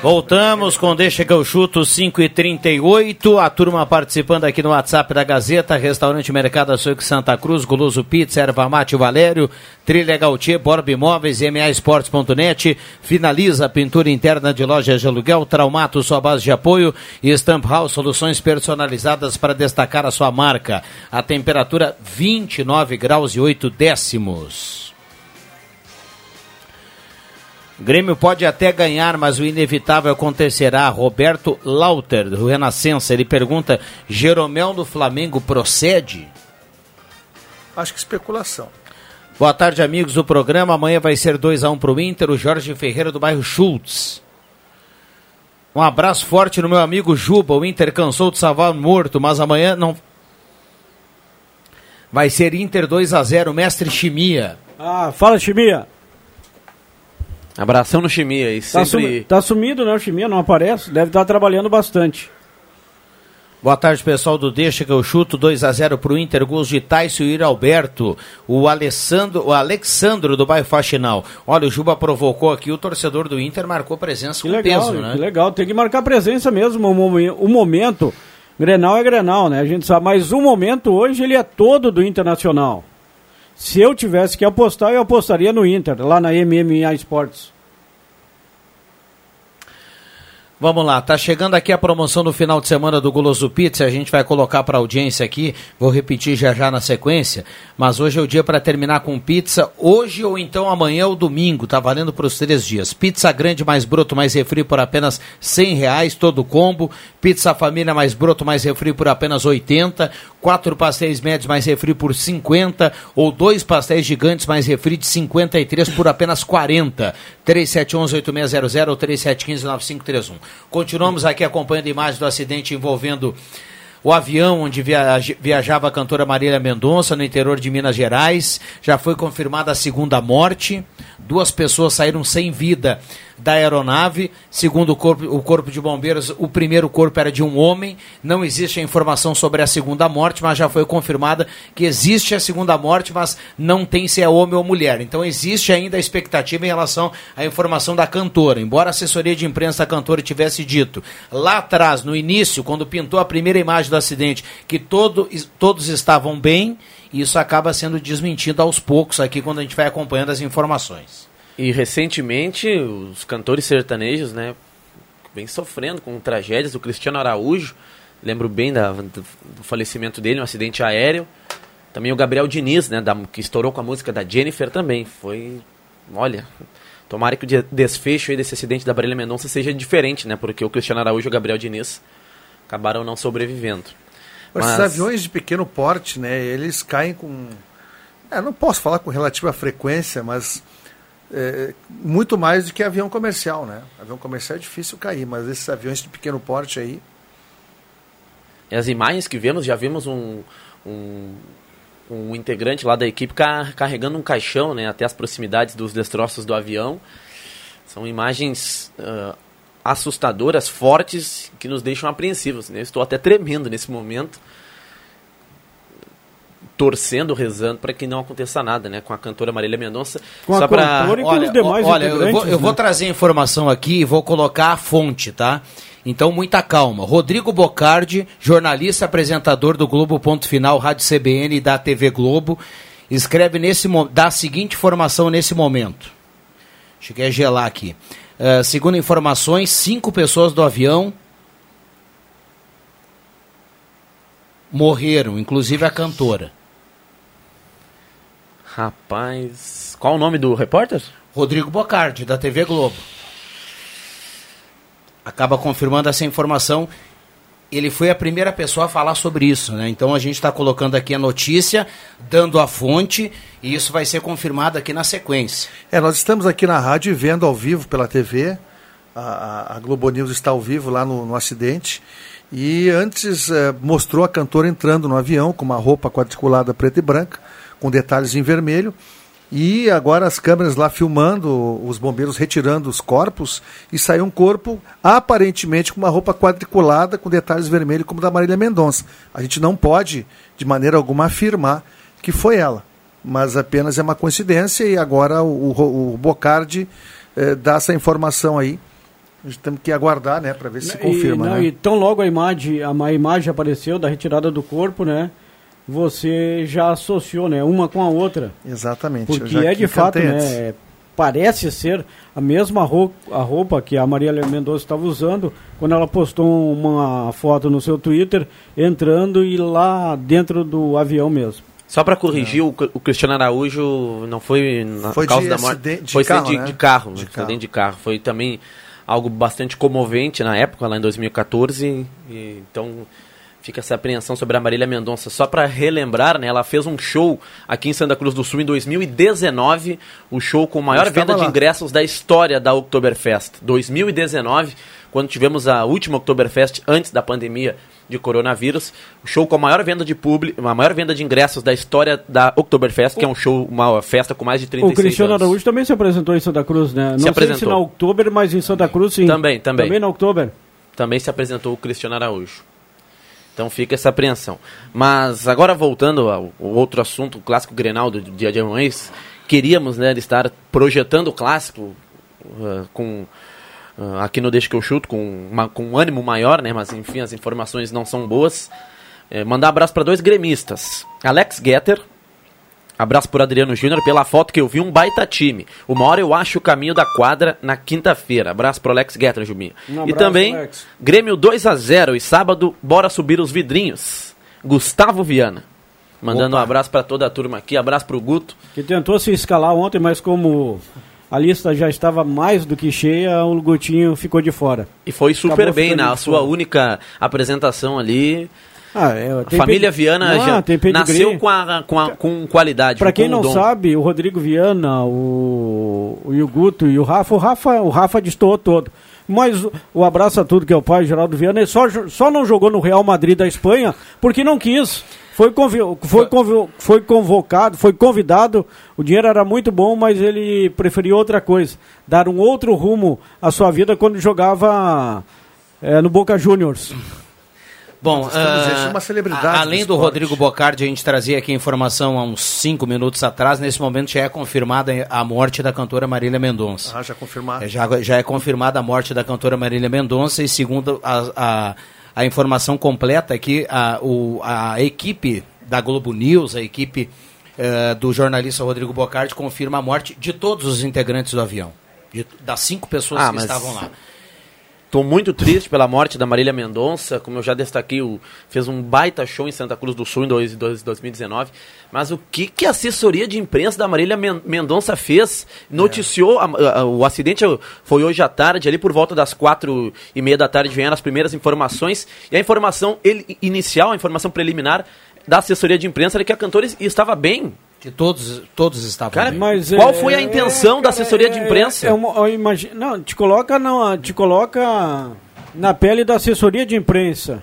[SPEAKER 3] Voltamos com Deixa que eu chuto 5 e 38 A turma participando aqui no WhatsApp da Gazeta, Restaurante Mercado Açougue Santa Cruz, Goloso Pizza, Erva Mate Valério, Trilha Gautier, Borb Imóveis, MA Esportes.net, finaliza a pintura interna de lojas de aluguel, Traumato, sua base de apoio e Stamp House, soluções personalizadas para destacar a sua marca. A temperatura 29 graus e 8 décimos. Grêmio pode até ganhar, mas o inevitável acontecerá. Roberto Lauter, do Renascença, ele pergunta: Jeromel do Flamengo procede?
[SPEAKER 4] Acho que especulação.
[SPEAKER 3] Boa tarde, amigos do programa. Amanhã vai ser 2 a 1 para o Inter, o Jorge Ferreira do bairro Schultz. Um abraço forte no meu amigo Juba. O Inter cansou de salvar morto, mas amanhã não. Vai ser Inter 2 a 0 mestre Chimia.
[SPEAKER 6] Ah, fala, Chimia.
[SPEAKER 5] Abração no Chimia e
[SPEAKER 6] Tá,
[SPEAKER 5] sempre...
[SPEAKER 6] sumi- tá sumido, né? O Chimia não aparece. Deve estar trabalhando bastante.
[SPEAKER 3] Boa tarde, pessoal do Deixa que eu chuto 2 a 0 para o Inter, gols de Taísio e Alberto, o Alessandro, o Alexandro do bairro Faxinal. Olha, o Juba provocou aqui, o torcedor do Inter marcou presença
[SPEAKER 6] Que
[SPEAKER 3] com
[SPEAKER 6] legal,
[SPEAKER 3] peso, né?
[SPEAKER 6] que legal. Tem que marcar presença mesmo. O momento. Grenal é Grenal, né? A gente sabe. Mas o momento hoje ele é todo do Internacional. Se eu tivesse que apostar, eu apostaria no Inter, lá na MMA Esportes.
[SPEAKER 3] Vamos lá, tá chegando aqui a promoção do final de semana do Goloso Pizza, a gente vai colocar para audiência aqui, vou repetir já já na sequência, mas hoje é o dia para terminar com pizza, hoje ou então amanhã ou domingo, tá valendo para os três dias. Pizza grande mais broto mais refri por apenas cem reais, todo combo, pizza família mais broto mais refri por apenas 80, quatro pastéis médios mais refri por 50, ou dois pastéis gigantes mais refri de 53 por apenas 40, 3711-8600 ou 3715-9531. Continuamos aqui acompanhando imagens do acidente envolvendo o avião onde viaja- viajava a cantora Marília Mendonça, no interior de Minas Gerais. Já foi confirmada a segunda morte. Duas pessoas saíram sem vida da aeronave. Segundo o corpo, o corpo de bombeiros, o primeiro corpo era de um homem. Não existe a informação sobre a segunda morte, mas já foi confirmada que existe a segunda morte, mas não tem se é homem ou mulher. Então existe ainda a expectativa em relação à informação da cantora. Embora a assessoria de imprensa da cantora tivesse dito lá atrás, no início, quando pintou a primeira imagem do acidente, que todo, todos estavam bem, isso acaba sendo desmentido aos poucos aqui quando a gente vai acompanhando as informações.
[SPEAKER 5] E recentemente os cantores sertanejos, né, vem sofrendo com tragédias. O Cristiano Araújo, lembro bem da- do, falecimento dele, um acidente aéreo. Também o Gabriel Diniz, né, da- que estourou com a música da Jennifer também. Foi, olha, tomara que o de- desfecho desse acidente da Marília Mendonça seja diferente, né, porque o Cristiano Araújo e o Gabriel Diniz acabaram não sobrevivendo.
[SPEAKER 4] Mas Esses aviões de pequeno porte, né, eles caem com. É, não posso falar com relativa frequência, mas é, muito mais do que avião comercial, né? Avião comercial é difícil cair, mas esses aviões de pequeno porte aí.
[SPEAKER 5] As imagens que vemos, já vimos um, um, um integrante lá da equipe car- carregando um caixão né, até as proximidades dos destroços do avião. São imagens ah, assustadoras, fortes, que nos deixam apreensivos. né? Eu estou até tremendo nesse momento, torcendo, rezando para que não aconteça nada né, com a cantora Marília Mendonça.
[SPEAKER 6] Com a
[SPEAKER 5] Só pra-
[SPEAKER 6] cantora e com
[SPEAKER 3] Olha,
[SPEAKER 6] os demais
[SPEAKER 3] olha eu vou, eu vou
[SPEAKER 6] né?
[SPEAKER 3] trazer a informação aqui e vou colocar a fonte, tá? Então, muita calma. Rodrigo Bocardi, jornalista apresentador do Globo Ponto Final, Rádio CBN e da TV Globo, escreve nesse dá a seguinte informação nesse momento. Cheguei a gelar aqui. Uh, segundo informações, cinco pessoas do avião morreram, inclusive a cantora.
[SPEAKER 5] Rapaz, qual o nome do repórter?
[SPEAKER 3] Rodrigo Bocardi, da TV Globo. Acaba confirmando essa informação. Ele foi a primeira pessoa a falar sobre isso, né? Então a gente está colocando aqui a notícia, dando a fonte, e isso vai ser confirmado aqui na sequência.
[SPEAKER 4] É, nós estamos aqui na rádio vendo ao vivo pela TV. A, a Globo News está ao vivo lá no, no acidente. E antes eh, mostrou a cantora entrando no avião com uma roupa quadriculada preta e branca, com detalhes em vermelho. E agora as câmeras lá filmando, os bombeiros retirando os corpos, e saiu um corpo aparentemente com uma roupa quadriculada com detalhes vermelhos, como da Marília Mendonça. A gente não pode, de maneira alguma, afirmar que foi ela, mas apenas é uma coincidência e agora o, o, o Bocardi eh, dá essa informação aí a gente tem que aguardar, né, para ver se, se confirma,
[SPEAKER 6] não,
[SPEAKER 4] né?
[SPEAKER 6] E tão logo a imagem, a imagem apareceu da retirada do corpo, né? Você já associou, né, uma com a outra.
[SPEAKER 4] Exatamente.
[SPEAKER 6] Porque é de fato, né, parece ser a mesma roupa, a roupa que a Maria Mendonça estava usando quando ela postou uma foto no seu Twitter entrando e lá dentro do avião mesmo.
[SPEAKER 5] Só para corrigir, é. o, o, Cristiano Araújo não foi na
[SPEAKER 4] foi
[SPEAKER 5] causa
[SPEAKER 4] de
[SPEAKER 5] da morte,
[SPEAKER 4] de
[SPEAKER 5] foi
[SPEAKER 4] carro,
[SPEAKER 5] de,
[SPEAKER 4] né?
[SPEAKER 5] de carro,
[SPEAKER 4] de carro.
[SPEAKER 5] de carro. Foi também algo bastante comovente na época, lá em 2014. E, então fica essa apreensão sobre a Marília Mendonça. Só para relembrar, né, ela fez um show aqui em Santa Cruz do Sul em 2019, o show com maior venda de ingressos da história da Oktoberfest. 2019, quando tivemos a última Oktoberfest antes da pandemia de coronavírus, o show com a maior venda de público, a maior venda de ingressos da história da Oktoberfest, o... que é um show, uma festa com mais de 36
[SPEAKER 6] O Cristiano
[SPEAKER 5] anos.
[SPEAKER 6] Também também se apresentou em Santa Cruz, né? Não
[SPEAKER 5] se apresentou.
[SPEAKER 6] se na Oktober, mas em Santa Cruz sim.
[SPEAKER 5] Também, também.
[SPEAKER 6] Também na Oktober.
[SPEAKER 5] Também se apresentou o Cristiano Araújo. Então fica essa apreensão. Mas agora voltando ao, outro assunto, o clássico Grenal do dia de amanhã, queríamos né, estar projetando o clássico uh, com uh, aqui no Deixa que eu chuto com, uma, com um ânimo maior, né? Mas enfim, as informações não são boas. É, mandar abraço para dois gremistas. Alex Getter, abraço por Adriano Júnior, pela foto que eu vi, um baita time. Uma hora eu acho o caminho da quadra na quinta-feira. Abraço pro Alex Getter, Jubinho.
[SPEAKER 6] Um
[SPEAKER 5] e
[SPEAKER 6] abraço,
[SPEAKER 5] também,
[SPEAKER 6] Alex.
[SPEAKER 5] Grêmio 2 a 0 e sábado, bora subir os vidrinhos. Gustavo Viana. Mandando
[SPEAKER 4] Opa.
[SPEAKER 5] um abraço para toda a turma aqui, abraço pro Guto.
[SPEAKER 6] Que tentou se escalar ontem, mas como a lista já estava mais do que cheia, o Gutinho ficou de fora.
[SPEAKER 5] E foi super
[SPEAKER 6] Acabou
[SPEAKER 5] bem na sua
[SPEAKER 6] fora.
[SPEAKER 5] única apresentação ali.
[SPEAKER 6] Ah, é,
[SPEAKER 5] A família Viana
[SPEAKER 6] Não,
[SPEAKER 5] já
[SPEAKER 6] tem pedigree.
[SPEAKER 5] nasceu com, a, com, a- com qualidade.
[SPEAKER 6] Pra quem não
[SPEAKER 5] dom.
[SPEAKER 6] sabe, o Rodrigo Viana, o, o Guto e o Rafa, o Rafa, o Rafa destoou todo. Mas o, abraço a tudo que é o pai, Geraldo Viana, ele só, só não jogou no Real Madrid da Espanha porque não quis. Foi, foi, foi convocado, foi convidado, o dinheiro era muito bom, mas ele preferiu outra coisa. Dar um outro rumo à sua vida quando jogava eh, no Boca Juniors.
[SPEAKER 3] Bom, ah,
[SPEAKER 4] uma celebridade
[SPEAKER 3] a-
[SPEAKER 4] do
[SPEAKER 3] além do
[SPEAKER 4] esporte.
[SPEAKER 3] Rodrigo Bocardi, a gente trazia aqui a informação há uns cinco minutos atrás. Nesse momento já é confirmada a morte da cantora Marília Mendonça.
[SPEAKER 4] Ah, já confirmado.
[SPEAKER 3] É, Já, já é confirmada a morte da cantora Marília Mendonça e segundo a, a, a informação completa aqui, a, o, a equipe da Globo News, a equipe eh, do jornalista Rodrigo Bocardi confirma a morte de todos os integrantes do avião. De- das cinco pessoas
[SPEAKER 5] Ah,
[SPEAKER 3] que
[SPEAKER 5] mas-
[SPEAKER 3] estavam lá.
[SPEAKER 5] Tô muito triste pela morte da Marília Mendonça, como eu já destaquei, o, fez um baita show em Santa Cruz do Sul em dois- dois- 2019. Mas o que, que a assessoria de imprensa da Marília Men- Mendonça fez? Noticiou, a- a- o acidente foi hoje à tarde, ali por volta das quatro e meia da tarde vieram as primeiras informações. E a informação ele- inicial, a informação preliminar da assessoria de imprensa era que a cantora es- estava bem.
[SPEAKER 3] Que todos, todos estavam
[SPEAKER 5] Cara.
[SPEAKER 6] Mas
[SPEAKER 5] Qual
[SPEAKER 6] é-
[SPEAKER 5] foi a intenção
[SPEAKER 6] é,
[SPEAKER 5] da
[SPEAKER 6] cara,
[SPEAKER 5] assessoria de
[SPEAKER 6] é-
[SPEAKER 5] imprensa?
[SPEAKER 6] É, uma, ó, imagi- não, te coloca, na, te coloca na pele da assessoria de imprensa.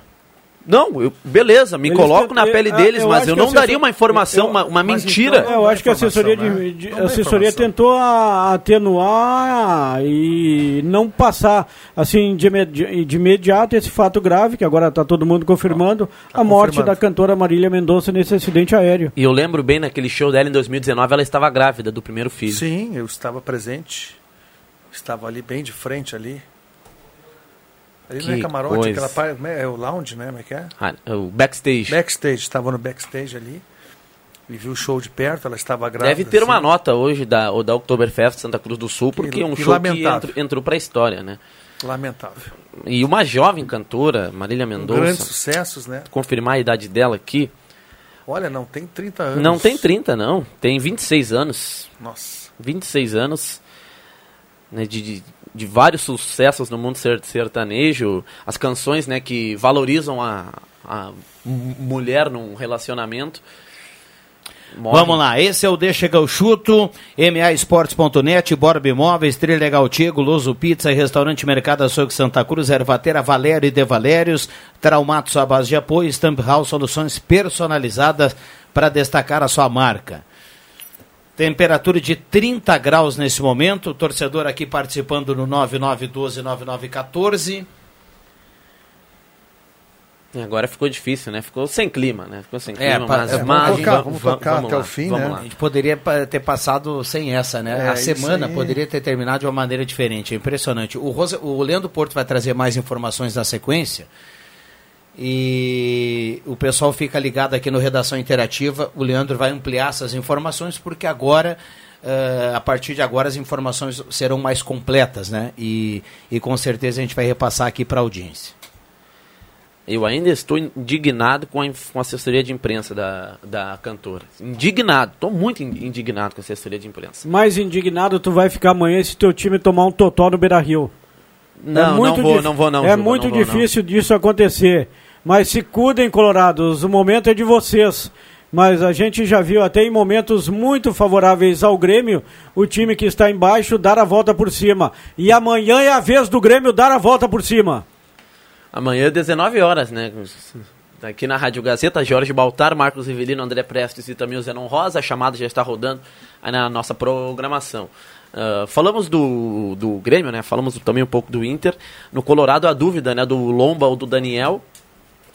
[SPEAKER 5] Não, eu- beleza, me
[SPEAKER 6] Eles
[SPEAKER 5] coloco na pele deles,
[SPEAKER 6] eu
[SPEAKER 5] mas eu não
[SPEAKER 6] a
[SPEAKER 5] daria
[SPEAKER 6] assessor-
[SPEAKER 5] uma informação,
[SPEAKER 6] eu-
[SPEAKER 5] uma, uma
[SPEAKER 4] mas
[SPEAKER 5] mentira.
[SPEAKER 4] então-
[SPEAKER 6] eu acho que a assessoria,
[SPEAKER 4] né?
[SPEAKER 6] de, de-
[SPEAKER 4] Não
[SPEAKER 6] a assessoria tentou a- atenuar e não passar assim de, imedi- de imediato esse fato grave, que agora está todo mundo confirmando, a morte
[SPEAKER 4] confirmado.
[SPEAKER 6] da cantora Marília Mendonça nesse acidente aéreo.
[SPEAKER 5] E eu lembro bem naquele show dela em 2019, ela estava grávida do primeiro filho.
[SPEAKER 4] Sim, eu estava presente. Estava ali bem de frente ali. Ali não é
[SPEAKER 5] Que
[SPEAKER 4] camarote,
[SPEAKER 5] coisa.
[SPEAKER 4] aquela parte, é, é o lounge, né? Como é que é?
[SPEAKER 5] Ah, o backstage.
[SPEAKER 4] Backstage, estava no backstage ali. E viu o show de perto, ela estava grávida.
[SPEAKER 5] Deve ter uma
[SPEAKER 4] assim.
[SPEAKER 5] nota hoje da, da Oktoberfest Santa Cruz do Sul, porque é um
[SPEAKER 4] que
[SPEAKER 5] show
[SPEAKER 4] lamentável.
[SPEAKER 5] que entrou, entrou pra história, né?
[SPEAKER 4] Lamentável.
[SPEAKER 5] E uma jovem cantora, Marília
[SPEAKER 4] Grandes
[SPEAKER 5] Mendonça,
[SPEAKER 4] sucessos, né?
[SPEAKER 5] confirmar a idade dela aqui,
[SPEAKER 4] Olha, não tem 30 anos.
[SPEAKER 5] não tem 30 não, tem 26 anos.
[SPEAKER 4] Nossa.
[SPEAKER 5] 26 anos, né, de, de, de vários sucessos no mundo ser- sertanejo, as canções né, que valorizam a, a mulher num relacionamento. Morre.
[SPEAKER 3] Vamos lá, esse é o Deixa que eu chuto, maesportes.net, Borb Imóveis, Trilegal Tigo, Luso Pizza, Restaurante Mercado Açougue Santa Cruz, Ervatera Valério e De Valérios, Traumatos à base de apoio, Stamp House, soluções personalizadas para destacar a sua marca. Temperatura de 30 graus nesse momento, o torcedor aqui participando no 9912-9914.
[SPEAKER 5] E agora ficou difícil, né? Ficou sem clima, né? Ficou sem
[SPEAKER 3] É,
[SPEAKER 5] clima,
[SPEAKER 3] pa-
[SPEAKER 5] mas,
[SPEAKER 3] é,
[SPEAKER 4] vamos
[SPEAKER 5] mas
[SPEAKER 4] tocar,
[SPEAKER 5] va-
[SPEAKER 4] vamos
[SPEAKER 5] va-
[SPEAKER 4] tocar até
[SPEAKER 5] lá,
[SPEAKER 4] o fim,
[SPEAKER 5] vamos
[SPEAKER 4] né?
[SPEAKER 5] lá.
[SPEAKER 3] A gente poderia ter passado sem essa, né?
[SPEAKER 4] É,
[SPEAKER 3] a semana poderia ter terminado de uma maneira diferente. É impressionante. O, Rosa, o Leandro Porto vai trazer mais informações na sequência. E o pessoal fica ligado aqui no Redação Interativa. O Leandro vai ampliar essas informações, porque agora, eh, a partir de agora, as informações serão mais completas, né? E, e com certeza a gente vai repassar aqui para a audiência.
[SPEAKER 5] Eu ainda estou indignado com a, com a assessoria de imprensa da, da cantora. Indignado, estou muito in- indignado com a assessoria de imprensa.
[SPEAKER 6] Mais indignado tu vai ficar amanhã se teu time tomar um totó no Beira-Rio.
[SPEAKER 5] Não, não vou, não vou não.
[SPEAKER 6] É
[SPEAKER 5] Juba,
[SPEAKER 6] muito
[SPEAKER 5] não vou, não.
[SPEAKER 6] difícil disso acontecer. Mas se cuidem, Colorados, o momento é de vocês. Mas a gente já viu até em momentos muito favoráveis ao Grêmio, o time que está embaixo dar a volta por cima. E amanhã é a vez do Grêmio dar a volta por cima.
[SPEAKER 5] Amanhã, 19 horas, né? Aqui na Rádio Gazeta, Jorge Baltar, Marcos Rivelino, André Prestes e também o Zenon Rosa. A chamada já está rodando aí na nossa programação. Ah, falamos do, do Grêmio, né? Falamos também um pouco do Inter. No Colorado, a dúvida, né? Do Lomba ou do Daniel.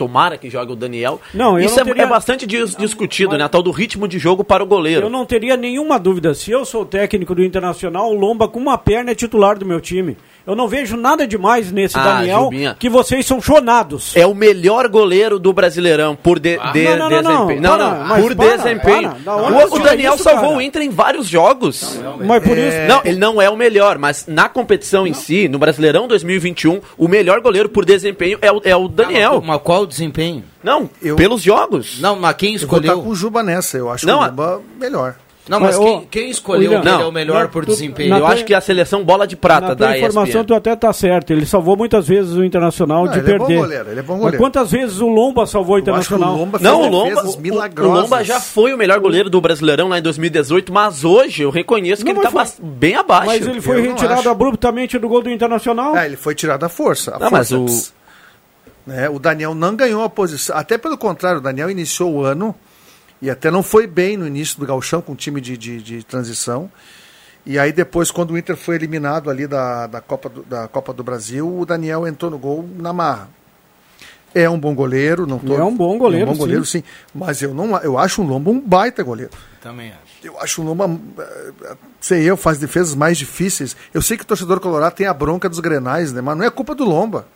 [SPEAKER 5] Tomara que jogue o Daniel.
[SPEAKER 6] Não,
[SPEAKER 5] Isso
[SPEAKER 6] não
[SPEAKER 5] é,
[SPEAKER 6] teria-
[SPEAKER 5] é bastante dis- discutido, né? A tal do ritmo de jogo para o goleiro.
[SPEAKER 6] Eu não teria nenhuma dúvida. Se eu sou técnico do Internacional, o Lomba com uma perna é titular do meu time. Eu não vejo nada demais nesse
[SPEAKER 5] Ah,
[SPEAKER 6] Daniel,
[SPEAKER 5] Jubinha.
[SPEAKER 6] que vocês são chonados.
[SPEAKER 5] É o melhor goleiro do Brasileirão por de, de-
[SPEAKER 6] Não, não, não, não.
[SPEAKER 5] desempenho. Não, não,
[SPEAKER 6] mas
[SPEAKER 5] por
[SPEAKER 6] para,
[SPEAKER 5] desempenho.
[SPEAKER 6] para.
[SPEAKER 5] O- Daniel
[SPEAKER 6] isso,
[SPEAKER 5] salvou
[SPEAKER 6] cara?
[SPEAKER 5] o Inter em vários jogos.
[SPEAKER 6] Mas por isso.
[SPEAKER 5] Não, ele não é o melhor, mas na competição em si, no Brasileirão 2021, o melhor goleiro por desempenho é o, é o Daniel.
[SPEAKER 3] Mas qual o desempenho?
[SPEAKER 5] Não,
[SPEAKER 4] Eu-
[SPEAKER 5] pelos jogos.
[SPEAKER 3] Não, mas quem
[SPEAKER 4] Eu vou estar
[SPEAKER 3] escolheu?
[SPEAKER 4] com o Juba nessa. Eu acho
[SPEAKER 5] Não,
[SPEAKER 4] o Juba melhor.
[SPEAKER 3] Não, mas
[SPEAKER 6] Mas,
[SPEAKER 3] quem, quem escolheu
[SPEAKER 6] William,
[SPEAKER 3] que ele é
[SPEAKER 5] não,
[SPEAKER 3] o melhor
[SPEAKER 6] não,
[SPEAKER 3] por
[SPEAKER 6] tu-
[SPEAKER 3] desempenho?
[SPEAKER 5] Eu acho que é a seleção bola de prata
[SPEAKER 6] Na
[SPEAKER 5] da
[SPEAKER 6] informação,
[SPEAKER 5] ESPN.
[SPEAKER 6] tu até tá certo. Ele salvou muitas vezes o Internacional
[SPEAKER 4] Não,
[SPEAKER 6] de
[SPEAKER 4] ele é bom
[SPEAKER 6] perder.
[SPEAKER 4] goleiro, ele é bom
[SPEAKER 6] Mas
[SPEAKER 4] goleiro.
[SPEAKER 6] quantas vezes o Lomba salvou o
[SPEAKER 4] que o
[SPEAKER 6] Internacional?
[SPEAKER 4] Lomba fez
[SPEAKER 5] Não, o Lomba, o, o. Lomba já foi o melhor goleiro do Brasileirão lá em 2018, mas hoje eu reconheço que
[SPEAKER 6] Não,
[SPEAKER 5] ele tá
[SPEAKER 6] mas
[SPEAKER 5] bas- bem abaixo.
[SPEAKER 6] Mas ele foi
[SPEAKER 4] Eu não
[SPEAKER 6] retirado abruptamente do gol do Internacional.
[SPEAKER 4] É, ele foi tirado à força. a
[SPEAKER 5] Não, mas
[SPEAKER 4] forceps. Né, o Daniel não ganhou a posição. Até pelo contrário, o Daniel iniciou o ano e até não foi bem no início do Gauchão com o time de, de, de transição. E aí depois, quando o Inter foi eliminado ali da, da, Copa do, da Copa do Brasil, o Daniel entrou no gol na marra. É um bom goleiro, não tô,
[SPEAKER 6] É um bom goleiro,
[SPEAKER 4] é um bom goleiro, sim. Mas eu não, eu acho o Lomba um baita goleiro.
[SPEAKER 3] Também acho.
[SPEAKER 4] Eu acho o Lomba, eh, sei eu, faz defesas mais difíceis. Eu sei que o torcedor colorado tem a bronca dos grenais, né? Mas não é culpa do Lomba.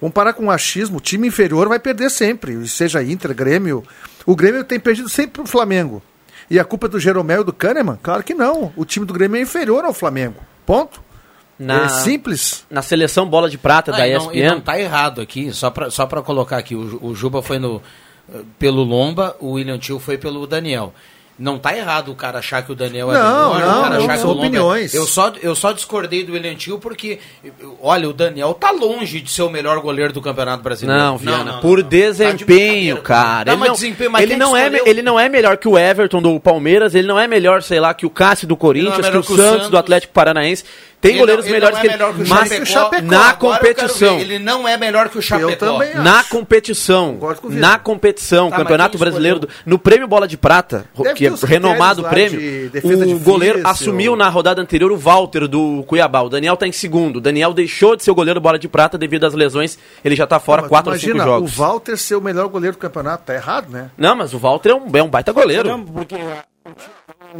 [SPEAKER 4] Vamos parar com o achismo. O time inferior vai perder sempre. Seja Inter, Grêmio. O Grêmio tem perdido sempre pro Flamengo. E a culpa é do Jeromel e do Kahneman? Claro que não. O time do Grêmio é inferior ao Flamengo. Ponto.
[SPEAKER 5] Na,
[SPEAKER 4] É simples.
[SPEAKER 5] na seleção bola de prata
[SPEAKER 3] Ah,
[SPEAKER 5] da
[SPEAKER 3] e, não, e não
[SPEAKER 5] ESPN.
[SPEAKER 3] tá errado aqui, só pra, só pra colocar aqui, o, o Juba foi no, eh, pelo Lomba, o William Tio foi pelo Daniel. Não tá errado o cara achar que o Daniel é
[SPEAKER 4] Não,
[SPEAKER 3] melhor,
[SPEAKER 4] não,
[SPEAKER 3] o cara
[SPEAKER 4] não,
[SPEAKER 3] achar que
[SPEAKER 4] são
[SPEAKER 3] o Lomba é-
[SPEAKER 4] opiniões.
[SPEAKER 3] Eu só, eu só discordei do William Tio porque, olha, o Daniel tá longe de ser o melhor goleiro do Campeonato Brasileiro.
[SPEAKER 5] Não, Viana,
[SPEAKER 3] não, não,
[SPEAKER 5] por
[SPEAKER 3] não. Tá de
[SPEAKER 5] desempenho, cara.
[SPEAKER 3] Não,
[SPEAKER 5] ele não,
[SPEAKER 3] desempenho,
[SPEAKER 5] ele, não é, ele não é melhor que o Everton do Palmeiras, ele não é melhor, sei lá, que o Cássio do Corinthians,
[SPEAKER 3] não é
[SPEAKER 5] que o
[SPEAKER 3] que o
[SPEAKER 5] Santos,
[SPEAKER 3] Santos.
[SPEAKER 5] do Atlético Paranaense. Tem
[SPEAKER 3] Ele
[SPEAKER 5] goleiros
[SPEAKER 3] não- ele
[SPEAKER 5] melhores
[SPEAKER 3] não
[SPEAKER 5] que
[SPEAKER 3] é
[SPEAKER 5] ele.
[SPEAKER 3] melhor que o
[SPEAKER 5] mas
[SPEAKER 3] Chapecó.
[SPEAKER 4] Chapecó.
[SPEAKER 5] na competição.
[SPEAKER 3] ver, Ele não é melhor que o Chapecó.
[SPEAKER 4] Eu também acho.
[SPEAKER 5] Na competição, na competição,
[SPEAKER 3] Tá,
[SPEAKER 5] Campeonato Brasileiro, do- no Prêmio Bola de Prata,
[SPEAKER 4] Deve
[SPEAKER 5] que é renomado prêmio,
[SPEAKER 4] de
[SPEAKER 5] o
[SPEAKER 4] difícil.
[SPEAKER 5] goleiro assumiu na rodada anterior o Walter do Cuiabá. O Daniel tá em segundo. O Daniel deixou de ser o goleiro Bola de Prata devido às lesões. Ele já tá fora
[SPEAKER 4] Mas
[SPEAKER 5] quatro ou cinco jogos.
[SPEAKER 4] o Walter ser o melhor goleiro do campeonato. Tá errado, né?
[SPEAKER 5] Não, mas o Walter é um, é um baita goleiro.
[SPEAKER 6] Não, porque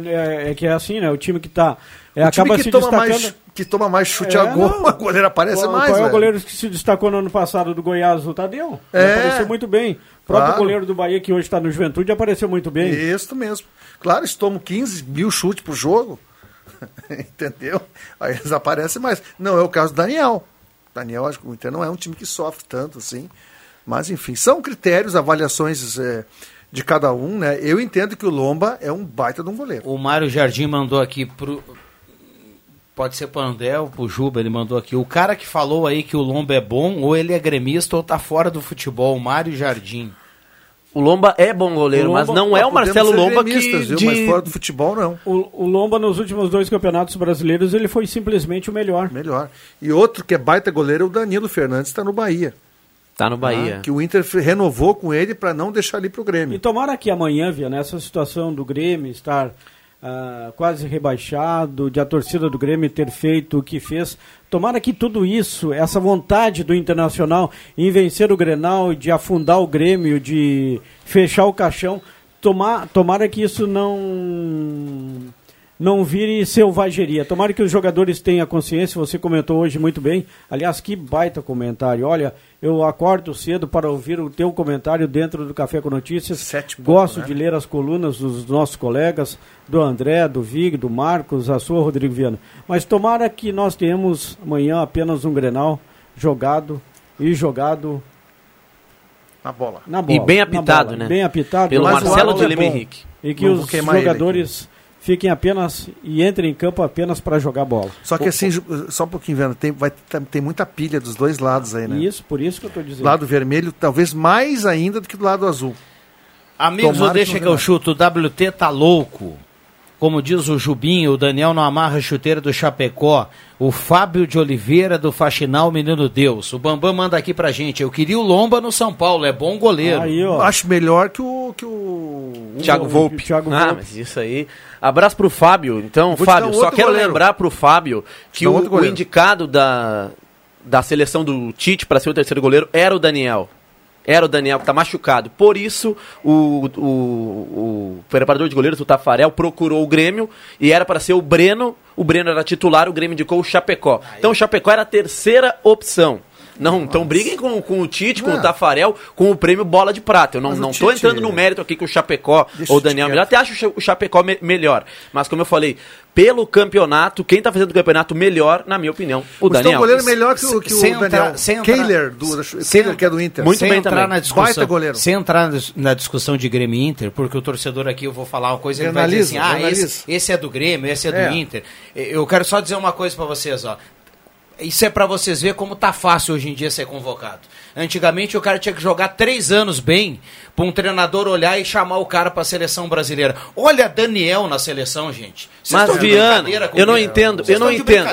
[SPEAKER 6] é, é que é assim, né? O time que tá. É,
[SPEAKER 4] o
[SPEAKER 6] acaba
[SPEAKER 4] time que
[SPEAKER 6] se
[SPEAKER 4] toma,
[SPEAKER 6] destacando.
[SPEAKER 4] mais, que toma mais chute
[SPEAKER 6] É,
[SPEAKER 4] a gol,
[SPEAKER 6] não.
[SPEAKER 4] o goleiro aparece
[SPEAKER 6] qual,
[SPEAKER 4] mais,
[SPEAKER 6] qual é o goleiro que se destacou no ano passado do Goiás, o Tadeu?
[SPEAKER 4] É.
[SPEAKER 6] apareceu muito bem. O próprio
[SPEAKER 4] Claro.
[SPEAKER 6] goleiro do Bahia, que hoje está no Juventude, apareceu muito bem.
[SPEAKER 4] Isso mesmo. Claro, eles tomam 15 mil chutes por jogo. Entendeu? Aí eles aparecem mais. Não é o caso do Daniel. Daniel, acho que o Inter não é um time que sofre tanto assim. Mas, enfim, são critérios, avaliações é, de cada um, né? Eu entendo que o Lomba é um baita de um goleiro.
[SPEAKER 3] O Mário Jardim mandou aqui pro. Pode ser pro André ou pro Juba, ele mandou aqui. O cara que falou aí que o Lomba é bom, ou ele é gremista ou tá fora do futebol, o Mário Jardim.
[SPEAKER 5] O Lomba é bom goleiro,
[SPEAKER 6] O
[SPEAKER 5] mas
[SPEAKER 6] Lomba-
[SPEAKER 5] não é o Marcelo
[SPEAKER 4] ser
[SPEAKER 5] Lomba que.
[SPEAKER 4] viu?
[SPEAKER 5] de-
[SPEAKER 4] Mas fora do futebol, não.
[SPEAKER 6] O, o Lomba, nos últimos dois campeonatos brasileiros, ele foi simplesmente o melhor.
[SPEAKER 4] Melhor. E outro que é baita goleiro é o Danilo Fernandes, está no Bahia.
[SPEAKER 5] Tá no Bahia.
[SPEAKER 4] Que o Inter renovou com ele para não deixar ele pro
[SPEAKER 6] E
[SPEAKER 4] Grêmio.
[SPEAKER 6] tomara que amanhã, via nessa situação do Grêmio estar ah, quase rebaixado, de a torcida do Grêmio ter feito o que fez, tomara que tudo isso, essa vontade do Internacional em vencer o Grenal, de afundar o Grêmio, de fechar o caixão, tomar, tomara que isso não não vire selvageria. Tomara que os jogadores tenham consciência, você comentou hoje muito bem. Aliás, que baita comentário. Olha, eu acordo cedo para ouvir o teu comentário dentro do Café com Notícias.
[SPEAKER 4] Sete pontos,
[SPEAKER 6] Gosto
[SPEAKER 4] né?
[SPEAKER 6] de ler as colunas dos nossos colegas, do André, do Vig, do Marcos, a sua Rodrigo Viana. Mas tomara que nós tenhamos amanhã apenas um Grenal jogado e jogado
[SPEAKER 4] Na bola.
[SPEAKER 6] na bola.
[SPEAKER 5] E bem apitado,
[SPEAKER 6] bola.
[SPEAKER 5] né?
[SPEAKER 6] Bem apitado.
[SPEAKER 5] Pelo Marcelo de
[SPEAKER 6] é
[SPEAKER 5] Lima
[SPEAKER 6] bom.
[SPEAKER 5] Henrique.
[SPEAKER 6] E que
[SPEAKER 4] Não
[SPEAKER 6] os jogadores fiquem apenas e entrem em campo apenas para jogar bola.
[SPEAKER 4] Só que assim, só um pouquinho, vendo, tem, vai, tem, tem muita pilha dos dois lados aí, né?
[SPEAKER 6] Isso, por isso que eu estou dizendo.
[SPEAKER 4] Do lado vermelho, talvez mais ainda do que do lado azul.
[SPEAKER 3] Amigos,
[SPEAKER 4] Tomara
[SPEAKER 3] deixa
[SPEAKER 4] que
[SPEAKER 3] que eu chuto, o WT tá louco. Como diz o Jubinho, o Daniel não amarra a chuteira do Chapecó. O Fábio de Oliveira do Faxinal Menino Deus. O Bambam manda aqui pra gente. Eu queria o Lomba no São Paulo, é bom goleiro.
[SPEAKER 6] Aí, ó.
[SPEAKER 4] Acho melhor que o. Que o
[SPEAKER 5] Thiago Volpe.
[SPEAKER 6] Thiago
[SPEAKER 5] ah,
[SPEAKER 6] Volpe.
[SPEAKER 5] mas isso aí. Abraço pro Fábio. Então,
[SPEAKER 4] Vou
[SPEAKER 5] Fábio,
[SPEAKER 4] um
[SPEAKER 5] só quero
[SPEAKER 4] goleiro.
[SPEAKER 5] lembrar pro Fábio que o,
[SPEAKER 4] outro
[SPEAKER 5] o indicado da, da seleção do Tite para ser o terceiro goleiro era o Daniel. Era o Daniel que tá machucado. Por isso, o, o, o preparador de goleiros, o Tafarel, procurou o Grêmio e era para ser o Breno. O Breno era titular, o Grêmio indicou o Chapecó. Então o Chapecó era a terceira opção. Não, então briguem com, com o Tite, com
[SPEAKER 4] Não.
[SPEAKER 5] o Tafarel, com o prêmio Bola de Prata. Eu não,
[SPEAKER 4] Mas o
[SPEAKER 5] não tô
[SPEAKER 4] Tite-
[SPEAKER 5] entrando no mérito aqui que o Chapecó ou
[SPEAKER 4] o
[SPEAKER 5] o Daniel melhor. Até acho o Cha- o Chapecó me- melhor. Mas como eu falei, pelo campeonato, quem tá fazendo o campeonato melhor, na minha opinião, o
[SPEAKER 4] Mas tem
[SPEAKER 5] Daniel.
[SPEAKER 4] um goleiro melhor que o, que o
[SPEAKER 3] Sem
[SPEAKER 4] Daniel.
[SPEAKER 3] entrar- sem
[SPEAKER 4] Kehler, do,
[SPEAKER 3] sem-
[SPEAKER 4] Kehler, que é do Inter.
[SPEAKER 5] Muito
[SPEAKER 3] sem
[SPEAKER 5] bem
[SPEAKER 3] entrar
[SPEAKER 5] também.
[SPEAKER 3] na discussão,
[SPEAKER 4] Baita goleiro.
[SPEAKER 3] sem entrar na dis- na discussão de Grêmio e Inter, porque o torcedor aqui eu vou falar uma coisa, ele vai dizer assim, ah, esse, esse é do Grêmio, esse é do
[SPEAKER 4] É.
[SPEAKER 3] Inter. Eu quero só dizer uma coisa pra vocês, ó. Isso é pra vocês verem como tá fácil hoje em dia ser convocado. Antigamente o cara tinha que jogar três anos bem pra um treinador olhar e chamar o cara pra seleção brasileira. Olha Daniel na seleção, gente. Vocês
[SPEAKER 5] Mas, Viana, eu não entendo,
[SPEAKER 3] Vocês
[SPEAKER 5] eu não entendo.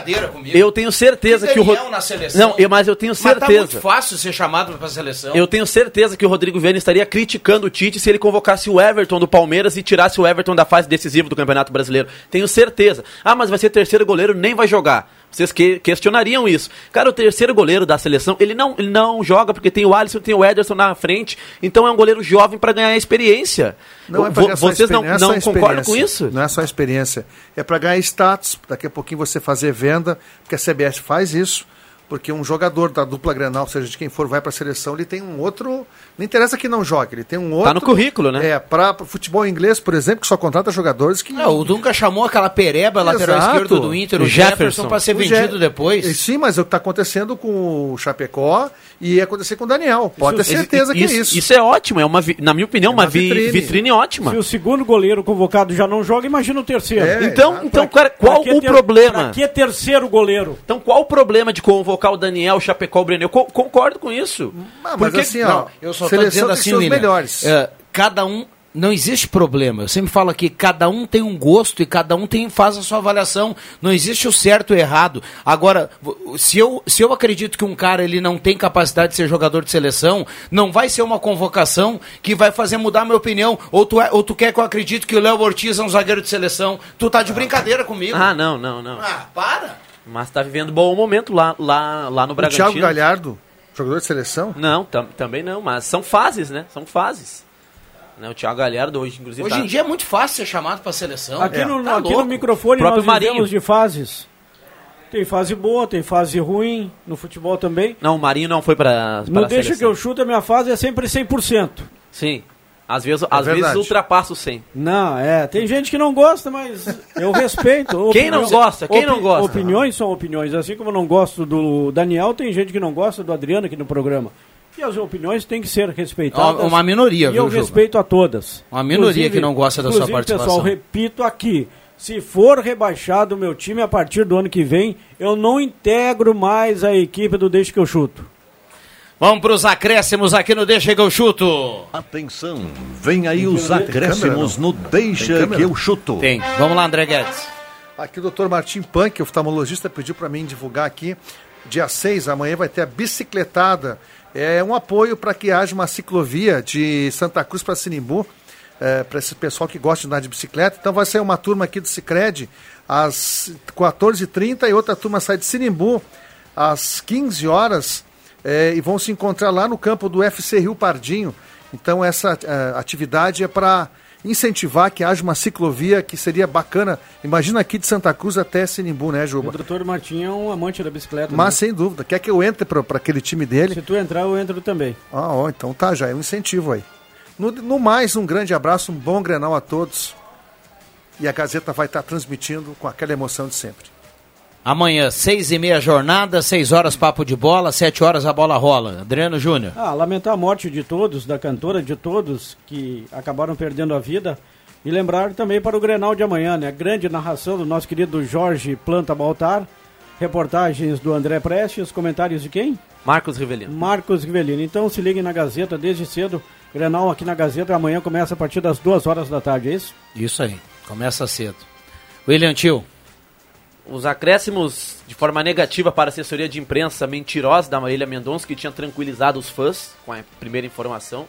[SPEAKER 5] Eu tenho certeza
[SPEAKER 3] E
[SPEAKER 5] que o
[SPEAKER 3] Daniel na seleção.
[SPEAKER 5] Não, eu- mas eu tenho
[SPEAKER 3] Mas tá
[SPEAKER 5] certeza.
[SPEAKER 3] muito fácil ser chamado pra seleção.
[SPEAKER 5] Eu tenho certeza que o Rodrigo Viana estaria criticando o Tite se ele convocasse o Everton do Palmeiras e tirasse o Everton da fase decisiva do Campeonato Brasileiro. Tenho certeza. Ah, mas vai ser terceiro goleiro, nem vai jogar. Vocês que questionariam isso. Cara, o terceiro goleiro da seleção, ele não, ele não joga porque tem o Alisson, tem o Ederson na frente. Então é um goleiro jovem para ganhar experiência.
[SPEAKER 4] Não é ganhar
[SPEAKER 5] Vocês não,
[SPEAKER 4] é
[SPEAKER 5] não concordam com isso?
[SPEAKER 4] Não é só experiência. É para ganhar status. Daqui a pouquinho você fazer venda, porque a CBS faz isso. Porque um jogador da dupla Grenal, seja de quem for, vai para a seleção, ele tem um outro. Não interessa que não jogue, ele tem um outro.
[SPEAKER 5] Tá no currículo, né?
[SPEAKER 4] É, para futebol inglês, por exemplo, que só contrata jogadores que.
[SPEAKER 3] É, o Dunga chamou aquela pereba, lateral
[SPEAKER 4] Exato.
[SPEAKER 3] esquerdo do Inter, o
[SPEAKER 5] O
[SPEAKER 3] Jefferson,
[SPEAKER 5] Jefferson.
[SPEAKER 3] pra ser vendido
[SPEAKER 4] Ge-
[SPEAKER 3] depois.
[SPEAKER 4] Sim, mas é o que está acontecendo com o Chapecó e ia acontecer com o Daniel. Pode ter certeza que é isso.
[SPEAKER 5] Isso é ótimo, é uma, vi- na minha opinião, uma,
[SPEAKER 4] uma
[SPEAKER 5] vi-
[SPEAKER 4] vitrine.
[SPEAKER 5] vitrine. ótima.
[SPEAKER 6] Se o segundo goleiro convocado já não joga, imagina o terceiro.
[SPEAKER 4] É.
[SPEAKER 5] Então, então cara, qual
[SPEAKER 6] Pra que
[SPEAKER 5] o
[SPEAKER 6] ter-
[SPEAKER 5] problema?
[SPEAKER 6] Pra que terceiro goleiro?
[SPEAKER 5] Então qual o problema de convocar o Daniel, o Chapecó, o Breno? Eu co- concordo com isso.
[SPEAKER 4] Ah, mas
[SPEAKER 5] Porque-
[SPEAKER 4] assim, ó,
[SPEAKER 3] Não, eu só tô dizendo assim, William,
[SPEAKER 4] melhores.
[SPEAKER 3] é, cada um não existe problema. Eu sempre falo aqui, cada um tem um gosto e cada um tem faz a sua avaliação. Não existe o certo e o errado. Agora, se eu, se eu acredito que um cara ele não tem capacidade de ser jogador de seleção, não vai ser uma convocação que vai fazer mudar a minha opinião. Ou tu, é- ou tu quer que eu acredite que o Léo Ortiz é um zagueiro de seleção? Tu tá de brincadeira comigo.
[SPEAKER 5] Ah, não, não, não.
[SPEAKER 3] Ah, para!
[SPEAKER 5] Mas tá vivendo bom momento lá, lá, lá no
[SPEAKER 4] O
[SPEAKER 5] Bragantino.
[SPEAKER 4] Thiago Galhardo, jogador de seleção.
[SPEAKER 5] Não, tam- também não, mas são fases, né? São fases. Né? O Thiago Galhardo hoje, inclusive,
[SPEAKER 3] Hoje
[SPEAKER 5] tá-
[SPEAKER 3] em dia é muito fácil ser chamado pra seleção.
[SPEAKER 6] Aqui,
[SPEAKER 3] É.
[SPEAKER 6] no,
[SPEAKER 3] Tá
[SPEAKER 6] aqui no microfone nós
[SPEAKER 5] Marinho.
[SPEAKER 6] vivemos de fases. Tem fase boa, tem fase ruim, no futebol também.
[SPEAKER 5] Não, o Marinho não foi para
[SPEAKER 6] Não
[SPEAKER 5] a
[SPEAKER 6] deixa
[SPEAKER 5] seleção.
[SPEAKER 6] que eu chuto, a minha fase é sempre 100%.
[SPEAKER 5] Sim. Às vezes, às
[SPEAKER 4] verdade.
[SPEAKER 5] vezes ultrapassa o 100.
[SPEAKER 6] Não, é, tem gente que não gosta, mas eu respeito.
[SPEAKER 5] Quem não gosta? Quem não gosta?
[SPEAKER 6] Opiniões são opiniões. Assim como eu não gosto do Daniel, tem gente que não gosta do Adriano aqui no programa. E as opiniões têm que ser respeitadas.
[SPEAKER 3] Uma minoria,
[SPEAKER 6] E
[SPEAKER 3] viu,
[SPEAKER 6] eu
[SPEAKER 3] Juba?
[SPEAKER 6] respeito a todas.
[SPEAKER 3] Uma minoria
[SPEAKER 6] Inclusive-
[SPEAKER 3] que não gosta da sua participação.
[SPEAKER 6] pessoal, repito aqui. Se for rebaixado o meu time a partir do ano que vem, eu não integro mais a equipe do Deixa que eu chuto.
[SPEAKER 3] Vamos pros acréscimos aqui no Deixa que eu chuto.
[SPEAKER 8] Atenção, vem aí os
[SPEAKER 4] câmera,
[SPEAKER 8] acréscimos no Deixa que eu chuto.
[SPEAKER 3] Tem. Vamos lá, André Guedes.
[SPEAKER 4] Aqui o doutor Martim Punk, oftalmologista, pediu para mim divulgar aqui. Dia 6, amanhã vai ter a bicicletada. É um apoio para que haja uma ciclovia de Santa Cruz para Sinimbu, é, para esse pessoal que gosta de andar de bicicleta. Então vai ser uma turma aqui do Cicred às 14h30 e outra turma sai de Sinimbu às 15 horas é, e vão se encontrar lá no campo do UFC Rio Pardinho. Então essa é, atividade é para incentivar que haja uma ciclovia que seria bacana. Imagina aqui de Santa Cruz até Sinimbu, né,
[SPEAKER 6] O
[SPEAKER 4] Juba?
[SPEAKER 6] doutor Martim é um amante da bicicleta.
[SPEAKER 4] Mas
[SPEAKER 6] né?
[SPEAKER 4] sem dúvida, quer que eu entre para aquele time dele?
[SPEAKER 6] Se tu entrar, eu entro também.
[SPEAKER 4] Ah, ó, então tá, já é um incentivo aí. No, no mais, um grande abraço, um bom Grenal a todos. E a Gazeta vai estar transmitindo com aquela emoção de sempre.
[SPEAKER 3] Amanhã, seis e meia jornada, seis horas papo de bola, sete horas a bola rola. Adriano Júnior.
[SPEAKER 6] Ah, lamentar a morte de todos, da cantora, de todos que acabaram perdendo a vida. E lembrar também para o Grenal de amanhã, né? Grande narração do nosso querido Jorge Planta Baltar. Reportagens do André Prestes, comentários de quem?
[SPEAKER 5] Marcos Rivelino.
[SPEAKER 6] Marcos Rivelino. Então se liguem na Gazeta desde cedo. Grenal aqui na Gazeta amanhã começa a partir das duas horas da tarde, é isso?
[SPEAKER 3] Isso aí, começa cedo. William Tio.
[SPEAKER 5] Os acréscimos de forma negativa para a assessoria de imprensa mentirosa da Marília Mendonça, que tinha tranquilizado os fãs com a primeira informação,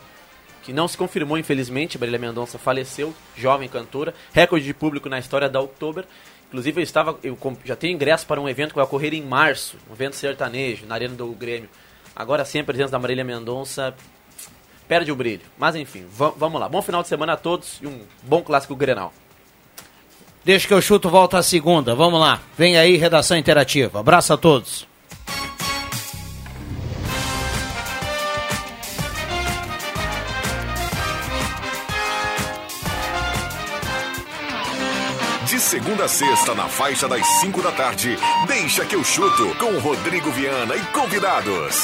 [SPEAKER 5] que não se confirmou, infelizmente. Marília Mendonça faleceu, jovem cantora, recorde de público na história da Oktober. Inclusive, eu, estava, eu já tenho ingresso para um evento que vai ocorrer em março, um evento sertanejo, na Arena do Grêmio. Agora sim, a presença da Marília Mendonça perde o brilho. Mas enfim, va- vamos lá. Bom final de semana a todos e um bom clássico Grenal.
[SPEAKER 3] Deixa que eu chuto, volta a segunda. Vamos lá. Vem aí, redação interativa. Abraço a todos.
[SPEAKER 2] De segunda a sexta, na faixa das 5 da tarde, deixa que eu chuto com Rodrigo Viana e convidados.